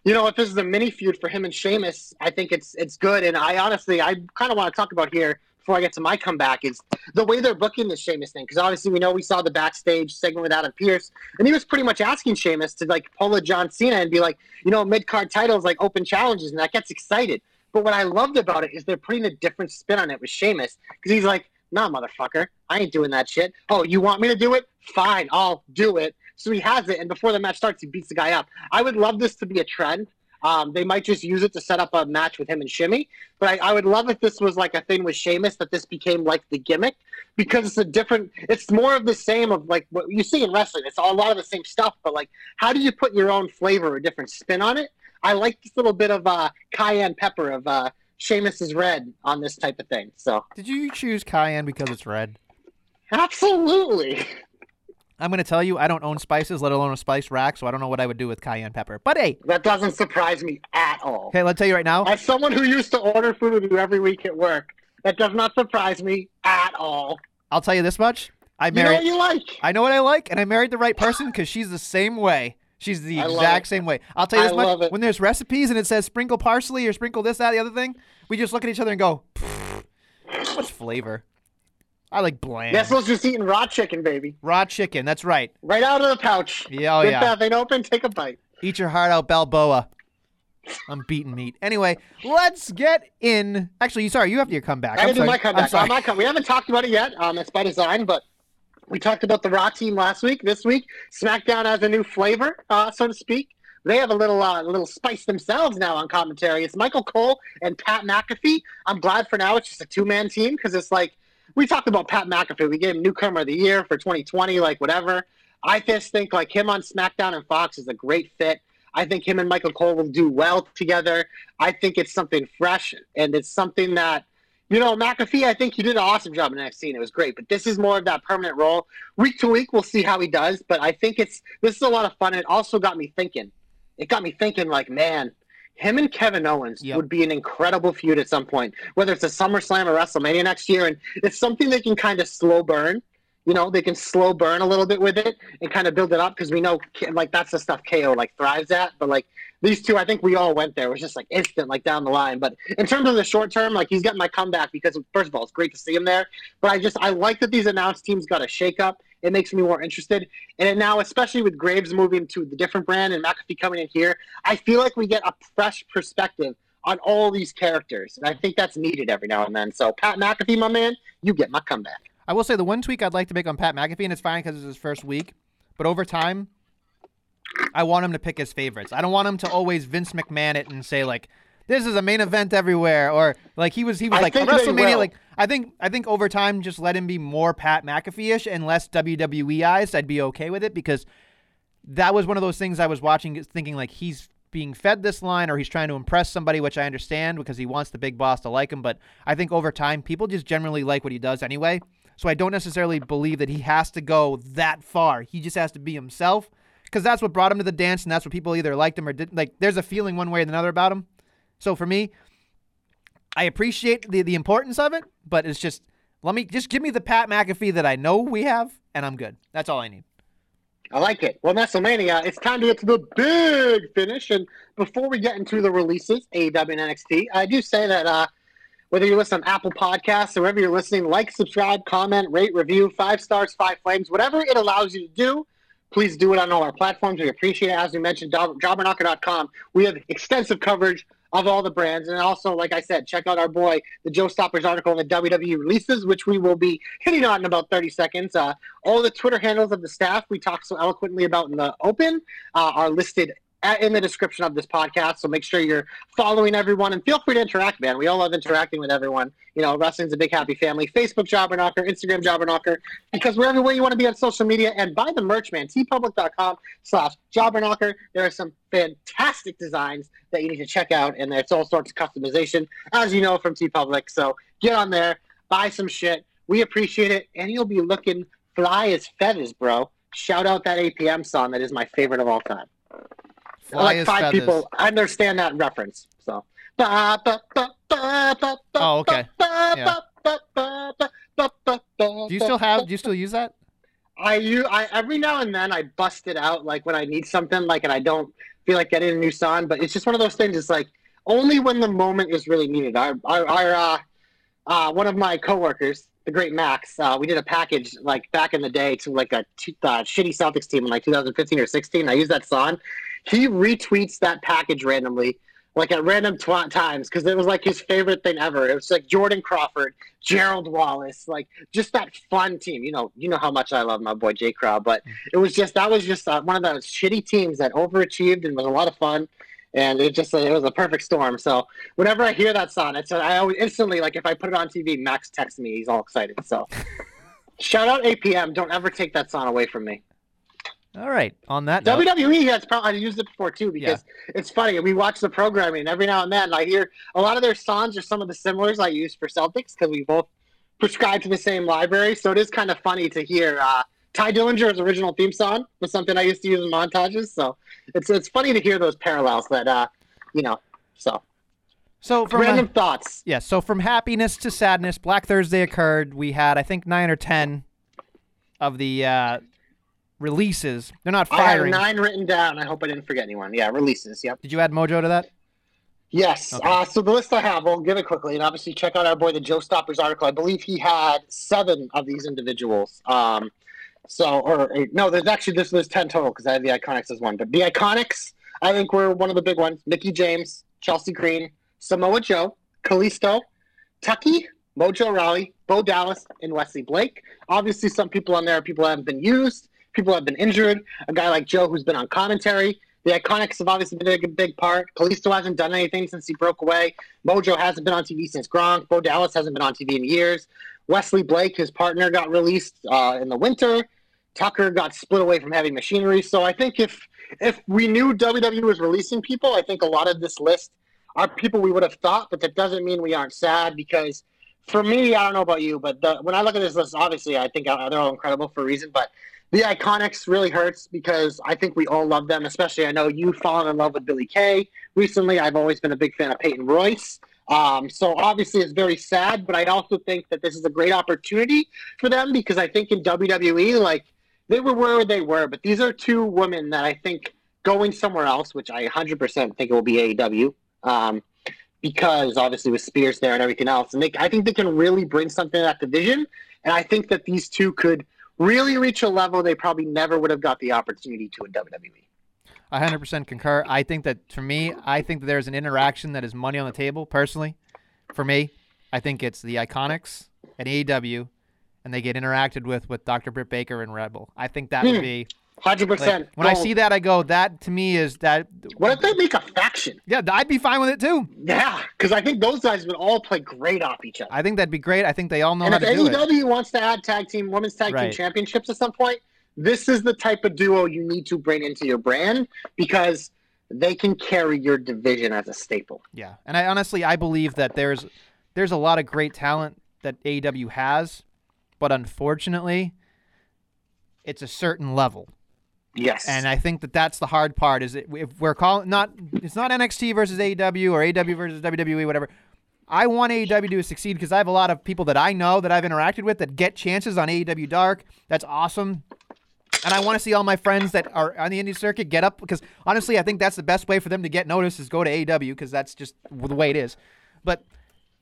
You know, if this is a mini feud for him and Sheamus, I think it's it's good. And I honestly, I kind of want to talk about here before I get to my comeback is the way they're booking the Sheamus thing. Because obviously, we know we saw the backstage segment with Adam Pearce, and he was pretty much asking Sheamus to like pull a John Cena and be like, you know, mid card titles like open challenges, and that gets excited. But what I loved about it is they're putting a different spin on it with Sheamus because he's like, nah, motherfucker, I ain't doing that shit. Oh, you want me to do it? Fine, I'll do it. So he has it, and before the match starts, he beats the guy up. I would love this to be a trend. Um, they might just use it to set up a match with him and Shimmy, but I, I would love if this was like a thing with Sheamus that this became like the gimmick because it's a different. It's more of the same of like what you see in wrestling. It's a lot of the same stuff, but like how do you put your own flavor or different spin on it? I like this little bit of uh, cayenne pepper of uh, Sheamus is red on this type of thing. So did you choose cayenne because it's red? absolutely. I'm gonna tell you, I don't own spices, let alone a spice rack, so I don't know what I would do with cayenne pepper. But hey, That doesn't surprise me at all. okay, let's tell you right now. As someone who used to order food with you every week at work, that does not surprise me at all. I'll tell you this much: I You know married. what you like. I know what I like, and I married the right person because she's the same way. She's the I exact same way. I'll tell you I this much: love it. when there's recipes and it says sprinkle parsley or sprinkle this, that, the other thing, we just look at each other and go, much flavor?" I like bland. That's supposed to just eating raw chicken, baby. Raw chicken. That's right. Right out of the pouch. Yeah, oh Rip yeah. that thing open, take a bite. Eat your heart out, Balboa. I'm beating meat. Anyway, let's get in. Actually, sorry, you have your comeback. I I'm gotta do my I'm comeback. sorry. Uh, my come- we haven't talked about it yet. Um, it's by design, but we talked about the Raw team last week. This week, SmackDown has a new flavor, uh, so to speak. They have a little, uh, little spice themselves now on commentary. It's Michael Cole and Pat McAfee. I'm glad for now it's just a two man team because it's like we talked about Pat McAfee. We gave him newcomer of the year for 2020, like whatever. I just think like him on SmackDown and Fox is a great fit. I think him and Michael Cole will do well together. I think it's something fresh and it's something that you know, McAfee, I think he did an awesome job in NXT and it was great. But this is more of that permanent role. Week to week, we'll see how he does. But I think it's this is a lot of fun. It also got me thinking. It got me thinking, like, man, him and Kevin Owens Yep. would be an incredible feud at some point, whether it's a SummerSlam or WrestleMania next year. And it's something they can kind of slow burn. You know, they can slow burn a little bit with it and kind of build it up because we know, like, that's the stuff KO like thrives at. But like these two, I think we all went there. It was just like instant, like down the line. But in terms of the short term, like he's getting my comeback because first of all, it's great to see him there. But I just I like that these announced teams got a shake up. It makes me more interested. And now, especially with Graves moving to the different brand and McAfee coming in here, I feel like we get a fresh perspective on all these characters. And I think that's needed every now and then. So Pat McAfee, my man, you get my comeback. I will say the one tweak I'd like to make on Pat McAfee, and it's fine because it's his first week, but over time, I want him to pick his favorites. I don't want him to always Vince McMahon it and say like, "This is a main event everywhere," or like he was he was I like think they WrestleMania. will. Like I think I think over time, just let him be more Pat McAfee ish and less WWE eyes. I'd be okay with it because that was one of those things I was watching, thinking like he's being fed this line or he's trying to impress somebody, which I understand because he wants the big boss to like him. But I think over time, people just generally like what he does anyway. So I don't necessarily believe that he has to go that far. He just has to be himself because that's what brought him to the dance, and that's what people either liked him or didn't. Like, there's a feeling one way or another about him. So for me, I appreciate the the importance of it, but it's just let me just give me the Pat McAfee that I know we have, and I'm good. That's all I need. I like it. Well, Nestlemania, it's time to get to the big finish. And before we get into the releases, AEW and NXT, I do say that uh, whether you listen on Apple Podcasts or wherever you're listening, like, subscribe, comment, rate, review, five stars, five flames, whatever it allows you to do. Please do it on all our platforms. We appreciate it. As we mentioned, job- jobberknocker.com. We have extensive coverage of all the brands. And also, like I said, check out our boy, the Joe Stoppers article on the WWE releases, which we will be hitting on in about 30 seconds. Uh, all the Twitter handles of the staff we talked so eloquently about in the open uh, are listed in the description of this podcast. So make sure you're following everyone and feel free to interact, man. We all love interacting with everyone. You know, wrestling's a big happy family. Facebook Jobber Knocker, Instagram Jobber Knocker, because we're everywhere you want to be on social media. And buy the merch, man. teepublic.com slash Jobber Knocker. There are some fantastic designs that you need to check out, and it's all sorts of customization, as you know from teepublic. So get on there, buy some shit. We appreciate it, and you'll be looking fly as feathers, bro. Shout out that APM song that is my favorite of all time. Like five feathers. people understand that reference. So. Oh, Oh, okay. Yeah. Do you still have? Do you still use that? I you I every now and then I bust it out like when I need something like and I don't feel like getting a new song, but it's just one of those things. It's like only when the moment is really needed. Our our, our uh, uh, one of my coworkers, the great Max, uh, we did a package like back in the day to like a t- uh, shitty Celtics team in like 2015 or 16. I used that song. He retweets that package randomly, like at random times, because it was like his favorite thing ever. It was like Jordan Crawford, Gerald Wallace, like just that fun team. You know, you know how much I love my boy Jay Crow, but it was just that was just uh, one of those shitty teams that overachieved and was a lot of fun. And it just it was a perfect storm. So whenever I hear that song, it's I always instantly like if I put it on TV, Max texts me. He's all excited. So shout out APM. Don't ever take that song away from me. All right. On that note, WWE has probably used it before too because it's funny. We watch the programming every now and then I hear a lot of their songs are some of the similars I use for Celtics because we both prescribe to the same library. So it is kind of funny to hear uh, Tye Dillinger's original theme song was something I used to use in montages. So it's it's funny to hear those parallels that uh, you know. So so from random a, thoughts. yeah, so from happiness to sadness, Black Thursday occurred. We had I think nine or ten of the uh, releases. They're not firing. I have nine written down. I hope I didn't forget anyone. Yeah, releases. Yep. Did you add Mojo to that? Yes. Okay. Uh, so the list I have, we'll give it quickly, and obviously check out our boy the Joe Stoppers article. I believe he had seven of these individuals. Um, so, or eight, no, there's actually this there's ten total because I have the Iconics as one. But the Iconics, I think, were one of the big ones. Mickie James, Chelsea Green, Samoa Joe, Kalisto, Tucker, Mojo Rawley, Bo Dallas, and Wesley Blake. Obviously, some people on there are people that haven't been used, people have been injured. A guy like Joe who's been on commentary. The Iconics have obviously been a big, part. Kalisto hasn't done anything since he broke away. Mojo hasn't been on TV since Gronk. Bo Dallas hasn't been on TV in years. Wesley Blake, his partner, got released uh, in the winter. Tucker got split away from Heavy Machinery. So I think if if we knew WWE was releasing people, I think a lot of this list are people we would have thought, but that doesn't mean we aren't sad because for me, I don't know about you, but the, when I look at this list, obviously I think they're all incredible for a reason. But the Iconics really hurts because I think we all love them. Especially, I know you've fallen in love with Billie Kay recently. I've always been a big fan of Peyton Royce. Um, so obviously, it's very sad. But I also think that this is a great opportunity for them because I think in WWE, like they were where they were, but these are two women that I think going somewhere else, which I 100% think it will be AEW. Um, because obviously with Spears there and everything else. And they, I think they can really bring something to that division. And I think that these two could really reach a level they probably never would have got the opportunity to in WWE. I 100% concur. I think that for me, I think that there's an interaction that is money on the table, personally. For me, I think it's the Iconics and AEW, and they get interacted with with Dr. Britt Baker and Rebel. I think that would Hmm. be. Hundred Like, percent. when I see that, I go, that to me is that. what if they make a faction? Yeah, I'd be fine with it too. Yeah, because I think those guys would all play great off each other. I think that'd be great. I think they all know and how if to do it. If AEW wants to add tag team, women's tag Right. team championships at some point, this is the type of duo you need to bring into your brand because they can carry your division as a staple. Yeah, and I honestly I believe that there's there's a lot of great talent that AEW has, but unfortunately, it's a certain level, Yes. and I think that that's the hard part. Is if we're calling not it's not NXT versus AEW or AEW versus WWE, whatever. I want AEW to succeed because I have a lot of people that I know that I've interacted with that get chances on AEW Dark. That's awesome. And I want to see all my friends that are on the indie circuit get up because honestly, I think that's the best way for them to get noticed is go to AEW because that's just the way it is. But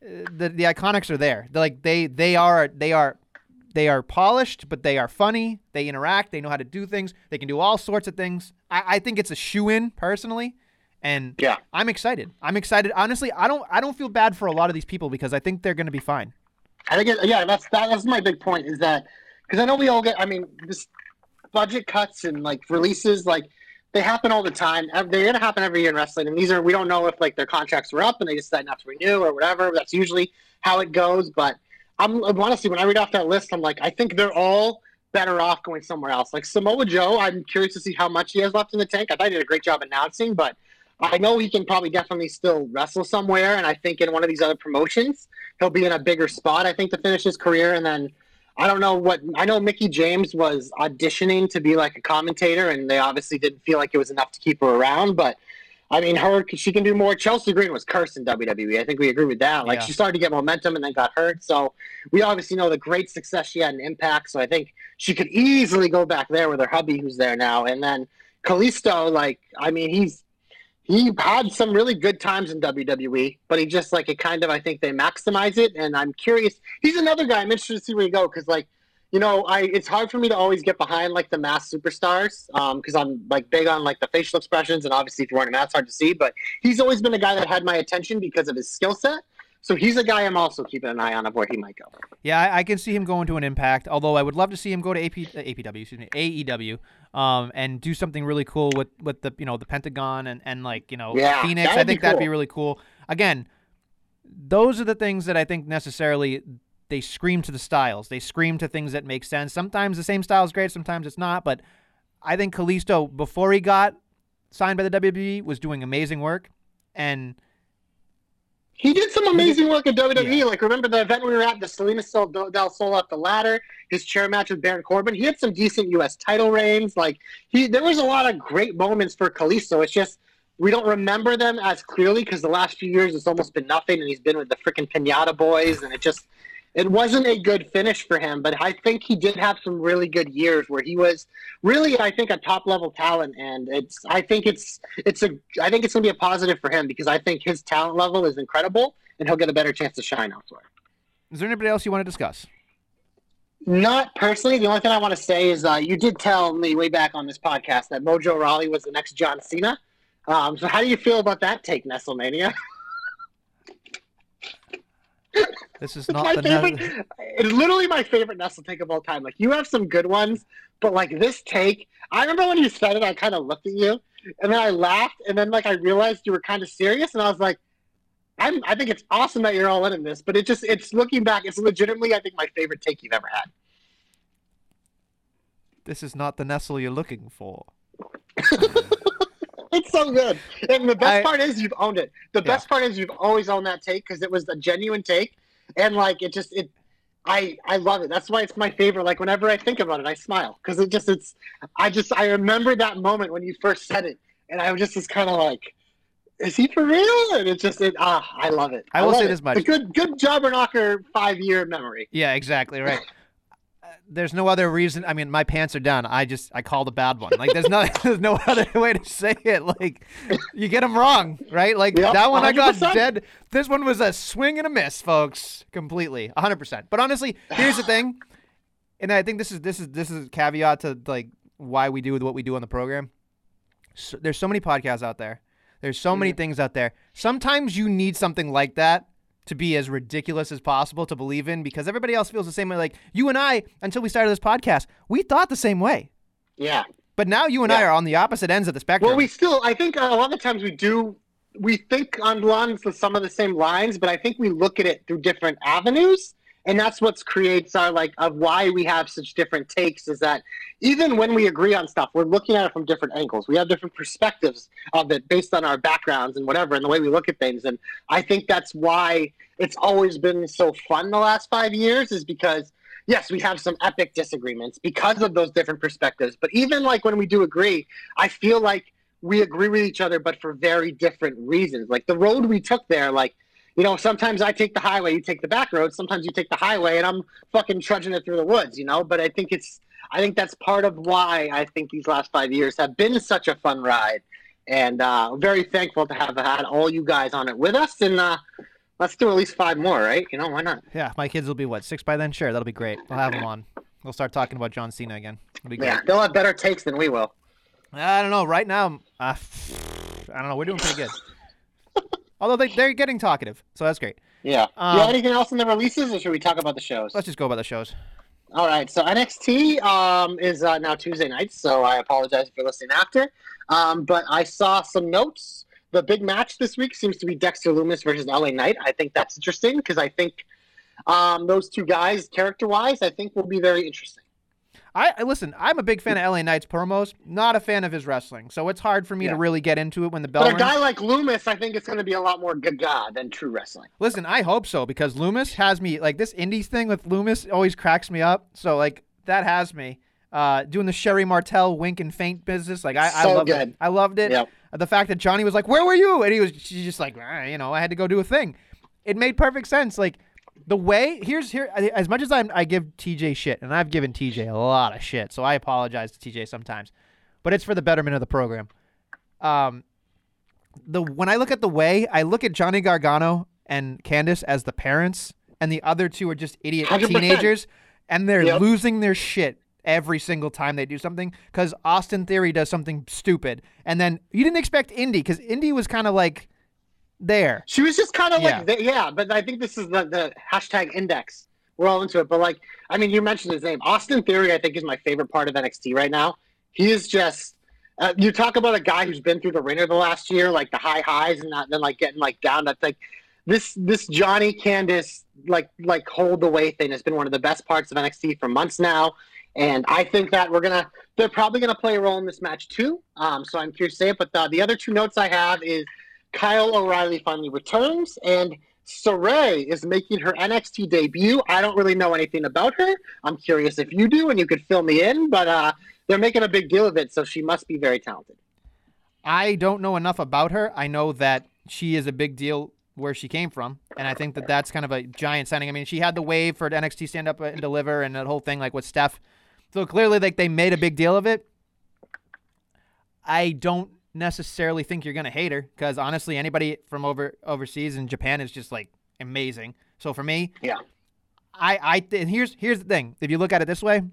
uh, the the IIconics are there. They're like they they are they are they are polished, but they are funny. They interact. They know how to do things. They can do all sorts of things. I, I think it's a shoe in personally, and Yeah. I'm excited. I'm excited. Honestly, I don't I don't feel bad for a lot of these people because I think they're going to be fine. I think, it, yeah, that's that, that's my big point is that because I know we all get. I mean, this budget cuts and like releases, like they happen all the time. They're gonna happen every year in wrestling, and these are we don't know if like their contracts were up and they decided not to renew or whatever. That's usually how it goes. But I'm honestly, when I read off that list, I'm like, I think they're all better off going somewhere else. Like Samoa Joe, I'm curious to see how much he has left in the tank. I thought he did a great job announcing, but I know he can probably definitely still wrestle somewhere, and I think in one of these other promotions, he'll be in a bigger spot. I think to finish his career, and then I don't know what I know. Mickie James was auditioning to be like a commentator, and they obviously didn't feel like it was enough to keep her around. But I mean, her she can do more. Chelsea Green was cursed in WWE. I think we agree with that. Like Yeah. she started to get momentum and then got hurt. So we obviously know the great success she had in Impact. So I think she could easily go back there with her hubby, who's there now, and then Kalisto. Like I mean, he's he had some really good times in WWE, but he just like it kind of I think they maximize it, and I'm curious. He's another guy. I'm interested to see where he go because like you know I it's hard for me to always get behind like the mass superstars because I'm like big on like the facial expressions and obviously if you're wearing a mask it's hard to see, but he's always been a guy that had my attention because of his skill set. So he's a guy I'm also keeping an eye on of where he might go. Yeah, I, I can see him going to an Impact. Although I would love to see him go to AP, uh, APW, excuse me, AEW, um, and do something really cool with, with the you know the Pentagon and, and like you know Yeah, Phoenix. I think that'd be really cool. Again, those are the things that I think necessarily they scream to the styles. They scream to things that make sense. Sometimes the same style is great, sometimes it's not. But I think Kalisto before he got signed by the WWE was doing amazing work, and He did some amazing work at WWE. Yeah. Like remember the event we were at, the Salida Sol- Del Sol off the ladder, his chair match with Baron Corbin. He had some decent U.S. title reigns. Like he, there was a lot of great moments for Kalisto. It's just we don't remember them as clearly because the last few years it's almost been nothing, and he's been with the freaking Pinata Boys, and it just it wasn't a good finish for him. But I think he did have some really good years where he was really, I think, a top level talent, and it's I think it's it's a I think it's gonna be a positive for him because I think his talent level is incredible, and he'll get a better chance to shine elsewhere. is there anybody else you want to discuss? Not personally. The only thing I want to say is uh, you did tell me way back on this podcast that Mojo Rawley was the next John Cena. Um, so how do you feel about that take, Nestlemania? This is not my the favorite. It's literally my favorite Nestle take of all time. Like you have some good ones, but like this take, I remember when you said it, I kind of looked at you, and then I laughed, and then like I realized you were kind of serious, and I was like, I'm, I think it's awesome that you're all in on this, but it just, it's looking back, it's legitimately, I think my favorite take you've ever had. this is not the Nestle you're looking for. Uh, It's so good, and the best I- part is you've owned it. The Yeah. best part is you've always owned that take because it was a genuine take. and like it just it. I I love it. That's why it's my favorite. Like whenever I think about it, I smile because it just it's. I just I remember that moment when you first said it, and I was just was kind of like, "Is he for real?" And it's just it. Ah, I love it. I will say it. this much. A good good Jobberknocker five year memory. Yeah, exactly right. There's no other reason. I mean, my pants are down. I just I called a bad one. Like there's no there's no other way to say it. Like you get them wrong, right? Like Yep, that one I got dead. This one was a swing and a miss, folks. Completely, 100. percent But honestly, here's the thing, and I think this is this is this is a caveat to like why we do what we do on the program. So, there's so many podcasts out there. There's so many things out there. Sometimes you need something like that to be as ridiculous as possible to believe in because everybody else feels the same way. Like you and I, until we started this podcast, we thought the same way. Yeah. But now you and I are on the opposite ends of the spectrum. Well, we still, I think a lot of times we do, we think on the- some of the same lines, but I think we look at it through different avenues. And that's what creates our, like, of why we have such different takes is that even when we agree on stuff, we're looking at it from different angles. We have different perspectives of it based on our backgrounds and whatever, and the way we look at things. And I think that's why it's always been so fun the last five years, is because yes, we have some epic disagreements because of those different perspectives. But even like when we do agree, I feel like we agree with each other, but for very different reasons. Like the road we took there, like, you know, sometimes I take the highway, you take the back road. Sometimes you take the highway, and I'm fucking trudging it through the woods, you know. But I think it's, I think that's part of why I think these last five years have been such a fun ride, and uh, very thankful to have had all you guys on it with us. And uh, let's do at least five more, right? You know, why not? yeah, my kids will be what six by then. Sure, that'll be great. We'll have them on. We'll start talking about John Cena again. It'll be great. Yeah, they'll have better takes than we will. I don't know. Right now, uh, I don't know. We're doing pretty good. Although they they're getting talkative, so that's great. Yeah. Um, you have anything else in the releases, or should we talk about the shows? Let's just go about the shows. All right. So NXT um, is uh, now Tuesday nights, so I apologize if you're listening after. Um, but I saw some notes. The big match this week seems to be Dexter Loomis versus LA Knight. I think that's interesting because I think um, those two guys, character-wise, I think will be very interesting. I, I listen. I'm a big fan of LA Knight's promos. Not a fan of his wrestling, so it's hard for me to really get into it when the bell But a rings. guy like Loomis, I think it's going to be a lot more gaga than true wrestling. Listen, I hope so because Loomis has me like this indies thing with Loomis always cracks me up. So like that has me uh, doing the Sherri Martel wink and faint business. Like I, I So loved good. it. I loved it. Yep. The fact that Johnny was like, "Where were you?" and he was she's just like, "Ah, you know, I had to go do a thing. It made perfect sense. Like the way here's here as much as I'm, I give TJ shit, and I've given TJ a lot of shit, so I apologize to TJ sometimes, but it's for the betterment of the program. Um, the when I look at the way I look at Johnny Gargano and Candice as the parents, and the other two are just idiot 100%. teenagers, and they're Yep. losing their shit every single time they do something because Austin Theory does something stupid, and then you didn't expect Indi because Indi was kind of like there. She was just kind of Yeah. like, the, yeah, but I think this is the, the hashtag index. We're all into it. But like, I mean, you mentioned his name. Austin Theory, I think, is my favorite part of NXT right now. He is just, uh, you talk about a guy who's been through the ringer the last year, like the high highs and not, then like getting like down. That's like this, this Johnny Candice, like, like hold the way thing has been one of the best parts of NXT for months now. And I think that we're to, they're probably to play a role in this match too. Um, so I'm curious to say it. But uh, the other two notes I have is, Kyle O'Reilly finally returns, and Sarray is making her NXT debut. I don't really know anything about her. I'm curious if you do, and you could fill me in. But uh, they're making a big deal of it, so she must be very talented. I don't know enough about her. I know that she is a big deal where she came from, and I think that that's kind of a giant signing. I mean, she had the wave for NXT Stand Up and Deliver, and that whole thing like with Steph. So clearly, like they made a big deal of it. I don't necessarily think you're gonna hate her because honestly, anybody from over overseas in Japan is just like amazing. So for me, Yeah. I I th- and here's here's the thing. If you look at it this way,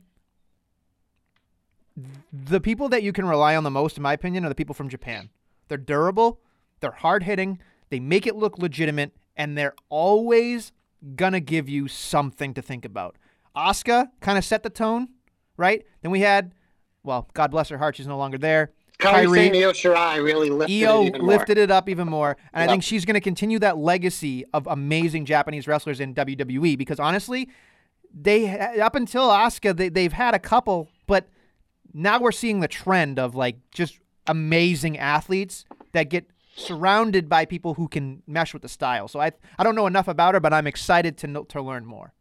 the people that you can rely on the most, in my opinion, are the people from Japan. They're durable, they're hard hitting, they make it look legitimate, and they're always gonna give you something to think about. Asuka kind of set the tone, right? Then we had, well, God bless her heart, she's no longer there. Kairi, Io Shirai really lifted EO it even more. lifted it up even more, and I think she's going to continue that legacy of amazing Japanese wrestlers in WWE. Because honestly, they up until Asuka, they, they've had a couple, but now we're seeing the trend of like just amazing athletes that get surrounded by people who can mesh with the style. So I I don't know enough about her, but I'm excited to know, to learn more.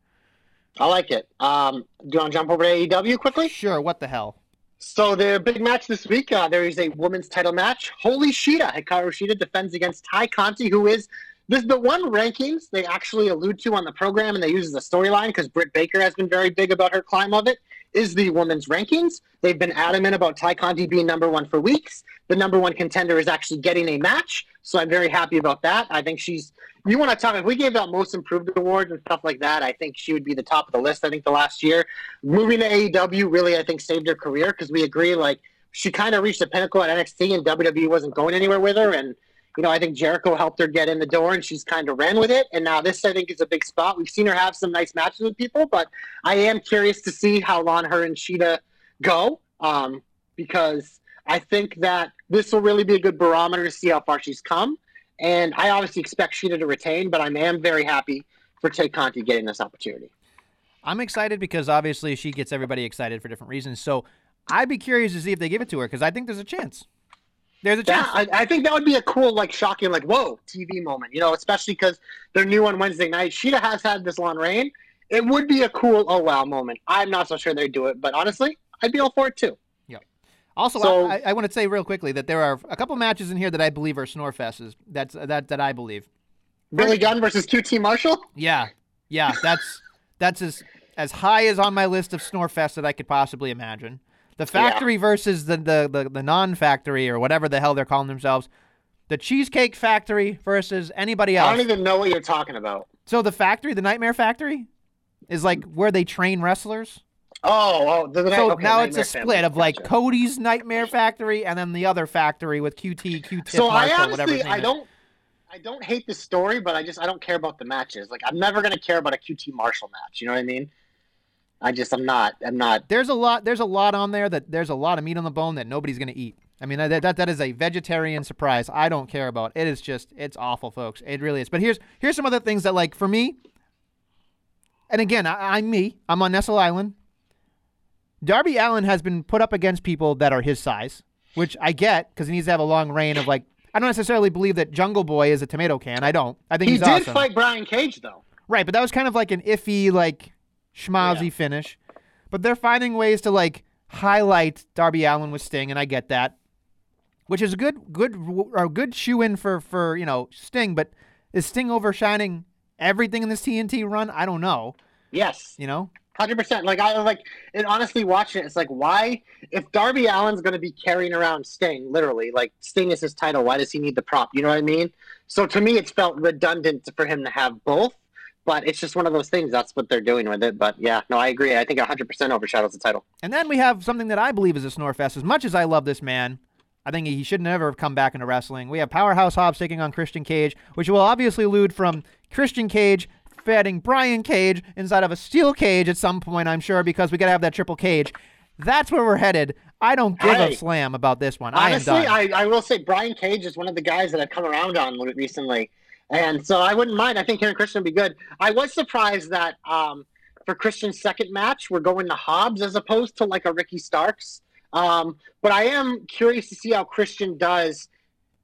I like it. Um, do you want to jump over to AEW quickly? Sure. What the hell? So the big match this week, uh, there is a women's title match. Holy Shida, Hikaru Shida defends against Tay Conti, who is this the one rankings they actually allude to on the program and they use as a storyline because Britt Baker has been very big about her climb of it. Is the women's rankings? They've been adamant about Tay Conti being number one for weeks. The number one contender is actually getting a match, so I'm very happy about that. I think she's. You want to talk? If we gave out most improved awards and stuff like that, I think she would be the top of the list. I think the last year, moving to AEW really, I think saved her career because we agree like she kind of reached the pinnacle at NXT and WWE wasn't going anywhere with her and you know, I think Jericho helped her get in the door and she's kind of ran with it. And now this, I think, is a big spot. We've seen her have some nice matches with people, but I am curious to see how long her and Shida go um, because I think that this will really be a good barometer to see how far she's come. And I obviously expect Shida to retain, but I am very happy for Tay Conti getting this opportunity. I'm excited because obviously she gets everybody excited for different reasons. So I'd be curious to see if they give it to her because I think there's a chance. There's a chance. Yeah, I, I, think that would be a cool, like, shocking, like, whoa, TV moment. You know, especially because they're new on Wednesday night. Shida has had this long reign. It would be a cool, oh wow moment. I'm not so sure they'd do it, but honestly, I'd be all for it too. Yeah. Also, so, I, I, want to say real quickly that there are a couple matches in here that I believe are snorefests. That's that that I believe. Billy Gunn versus QT Marshall. Yeah, yeah, that's that's as as high as on my list of snorefests that I could possibly imagine. The factory yeah. versus the, the, the, the non factory or whatever the hell they're calling themselves. The Cheesecake Factory versus anybody else. I don't even know what you're talking about. So the factory, the Nightmare Factory, is like where they train wrestlers. Oh, oh the, so okay, now it's a split of like gotcha. Cody's Nightmare Factory and then the other factory with QT, QT, so Marshall, I honestly, I don't, I don't hate the story, but I just I don't care about the matches. Like I'm never gonna care about a QT Marshall match. You know what I mean? I just I'm not I'm not. There's a lot there's a lot on there that there's a lot of meat on the bone that nobody's gonna eat. I mean that that that is a vegetarian surprise. I don't care about. It is just it's awful, folks. It really is. But here's here's some other things that like for me. And again, I, I'm me. I'm on Nestle Island. Darby Allin has been put up against people that are his size, which I get because he needs to have a long reign of like. I don't necessarily believe that Jungle Boy is a tomato can. I don't. I think he he's did awesome. fight Brian Cage though. Right, but that was kind of like an iffy like schmozzy yeah. finish. But they're finding ways to like highlight Darby Allin with Sting, and I get that, which is a good, good, or good shoe in for for you know Sting. But is Sting overshining everything in this TNT run? I don't know. Yes, you know, hundred percent. Like I like, and honestly, watching it, it's like, why, if Darby Allin's going to be carrying around Sting, literally, like Sting is his title, why does he need the prop? You know what I mean? So to me, it's felt redundant for him to have both but it's just one of those things. That's what they're doing with it. But yeah, no, I agree. I think 100% overshadows the title. And then we have something that I believe is a snorefest. As much as I love this man, I think he should never have come back into wrestling. We have Powerhouse Hobbs taking on Christian Cage, which will obviously allude from Christian Cage fighting Brian Cage inside of a steel cage at some point, I'm sure, because we got to have that triple cage. That's where we're headed. I don't give hey, a slam about this one. Honestly, I. I, I will say Brian Cage is one of the guys that I've come around on recently. And so I wouldn't mind. I think Aaron Christian would be good. I was surprised that um, for Christian's second match, we're going to Hobbs as opposed to like a Ricky Starks. Um, but I am curious to see how Christian does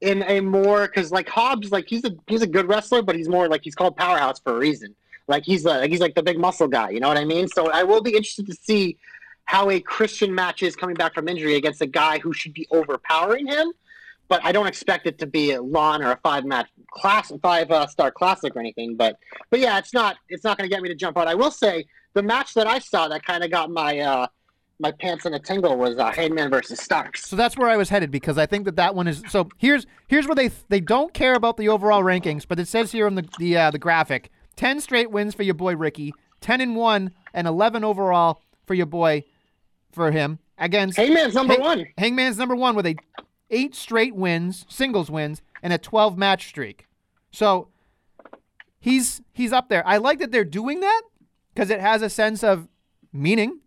in a more because like Hobbs, like he's a he's a good wrestler, but he's more like he's called powerhouse for a reason. Like he's like he's like the big muscle guy. You know what I mean? So I will be interested to see how a Christian match is coming back from injury against a guy who should be overpowering him but I don't expect it to be a lawn or a five match class, five uh, star classic or anything. But but yeah, it's not it's not going to get me to jump out. I will say the match that I saw that kind of got my uh, my pants in a tingle was uh, Hangman versus Starks. So that's where I was headed because I think that that one is. So here's here's where they they don't care about the overall rankings, but it says here in the the uh, the graphic, ten straight wins for your boy Ricky, ten and one, and eleven overall for your boy for him against Hangman's number one. Hangman's number one with a eight straight wins, singles wins, and a 12 match streak. So he's he's up there. I like that they're doing that because it has a sense of meaning.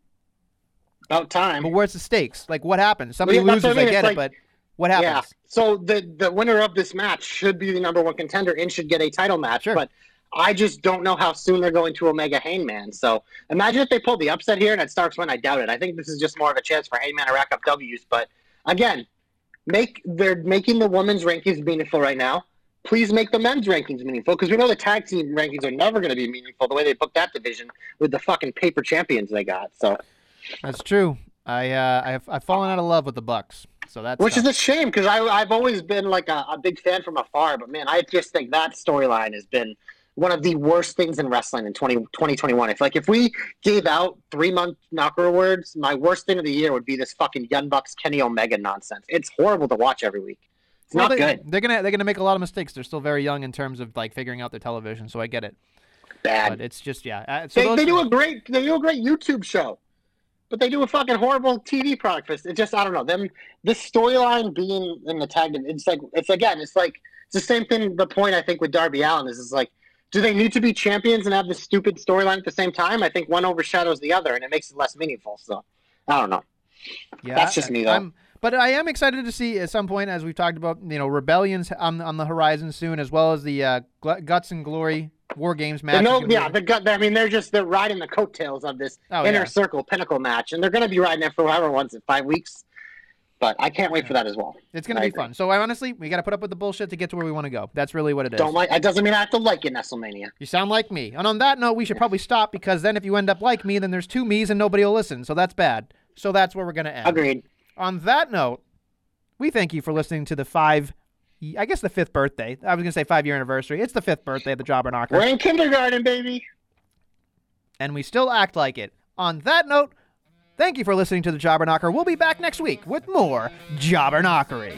About time. But where's the stakes? Like what happens? Somebody well, yeah, loses, I, mean. I get like, it, but what happens? Yeah. So the the winner of this match should be the number one contender and should get a title match. Sure. But I just don't know how soon they're going to Omega Hangman. So imagine if they pulled the upset here and it starts when I doubt it. I think this is just more of a chance for Hangman to rack up W's. But again, make they're making the women's rankings meaningful right now. Please make the men's rankings meaningful because we know the tag team rankings are never going to be meaningful the way they booked that division with the fucking paper champions they got. So, That's true. I uh, I've I've fallen out of love with the Bucks. So that's which tough. is a shame because I I've always been like a, a big fan from afar, but man, I just think that storyline has been one of the worst things in wrestling in 20, 2021. If like if we gave out three month knocker awards, my worst thing of the year would be this fucking Young Bucks Kenny Omega nonsense. It's horrible to watch every week. It's Well, not they, good. They're gonna they're gonna make a lot of mistakes. They're still very young in terms of like figuring out their television. So I get it. Bad. But it's just yeah. Uh, so they, those- they do a great they do a great YouTube show, but they do a fucking horrible TV product. It's it just I don't know them. This storyline being in the tag, it's like it's again, it's like it's the same thing. The point I think with Darby Allin is is like, do they need to be champions and have this stupid storyline at the same time? I think one overshadows the other, and it makes it less meaningful. So I don't know. Yeah, That's just me, though. I'm, but I am excited to see at some point, as we've talked about, you know, rebellions on on the horizon soon, as well as the uh, Gl- guts and glory war games match. They know, is gonna be- yeah, the gut. I mean, they're just they're riding the coattails of this Oh, inner yeah. circle pinnacle match, and they're going to be riding it for however once in five weeks. But I can't wait for that as well. it's gonna I be agree. fun. So I honestly, we got to put up with the bullshit to get to where we want to go. That's really what it is. Don't like. It doesn't mean I have to like it, Nestlemania. You sound like me. And on that note, we should probably stop because then if you end up like me, then there's two me's and nobody will listen. So that's bad. So that's where we're gonna end. Agreed. On that note, we thank you for listening to the five. I guess the fifth birthday. I was gonna say five year anniversary. It's the fifth birthday of the Jobber Knocker. We're in kindergarten, baby. and we still act like it. On that note, thank you for listening to the Jobber Knocker. We'll be back next week with more Jobber Knockery.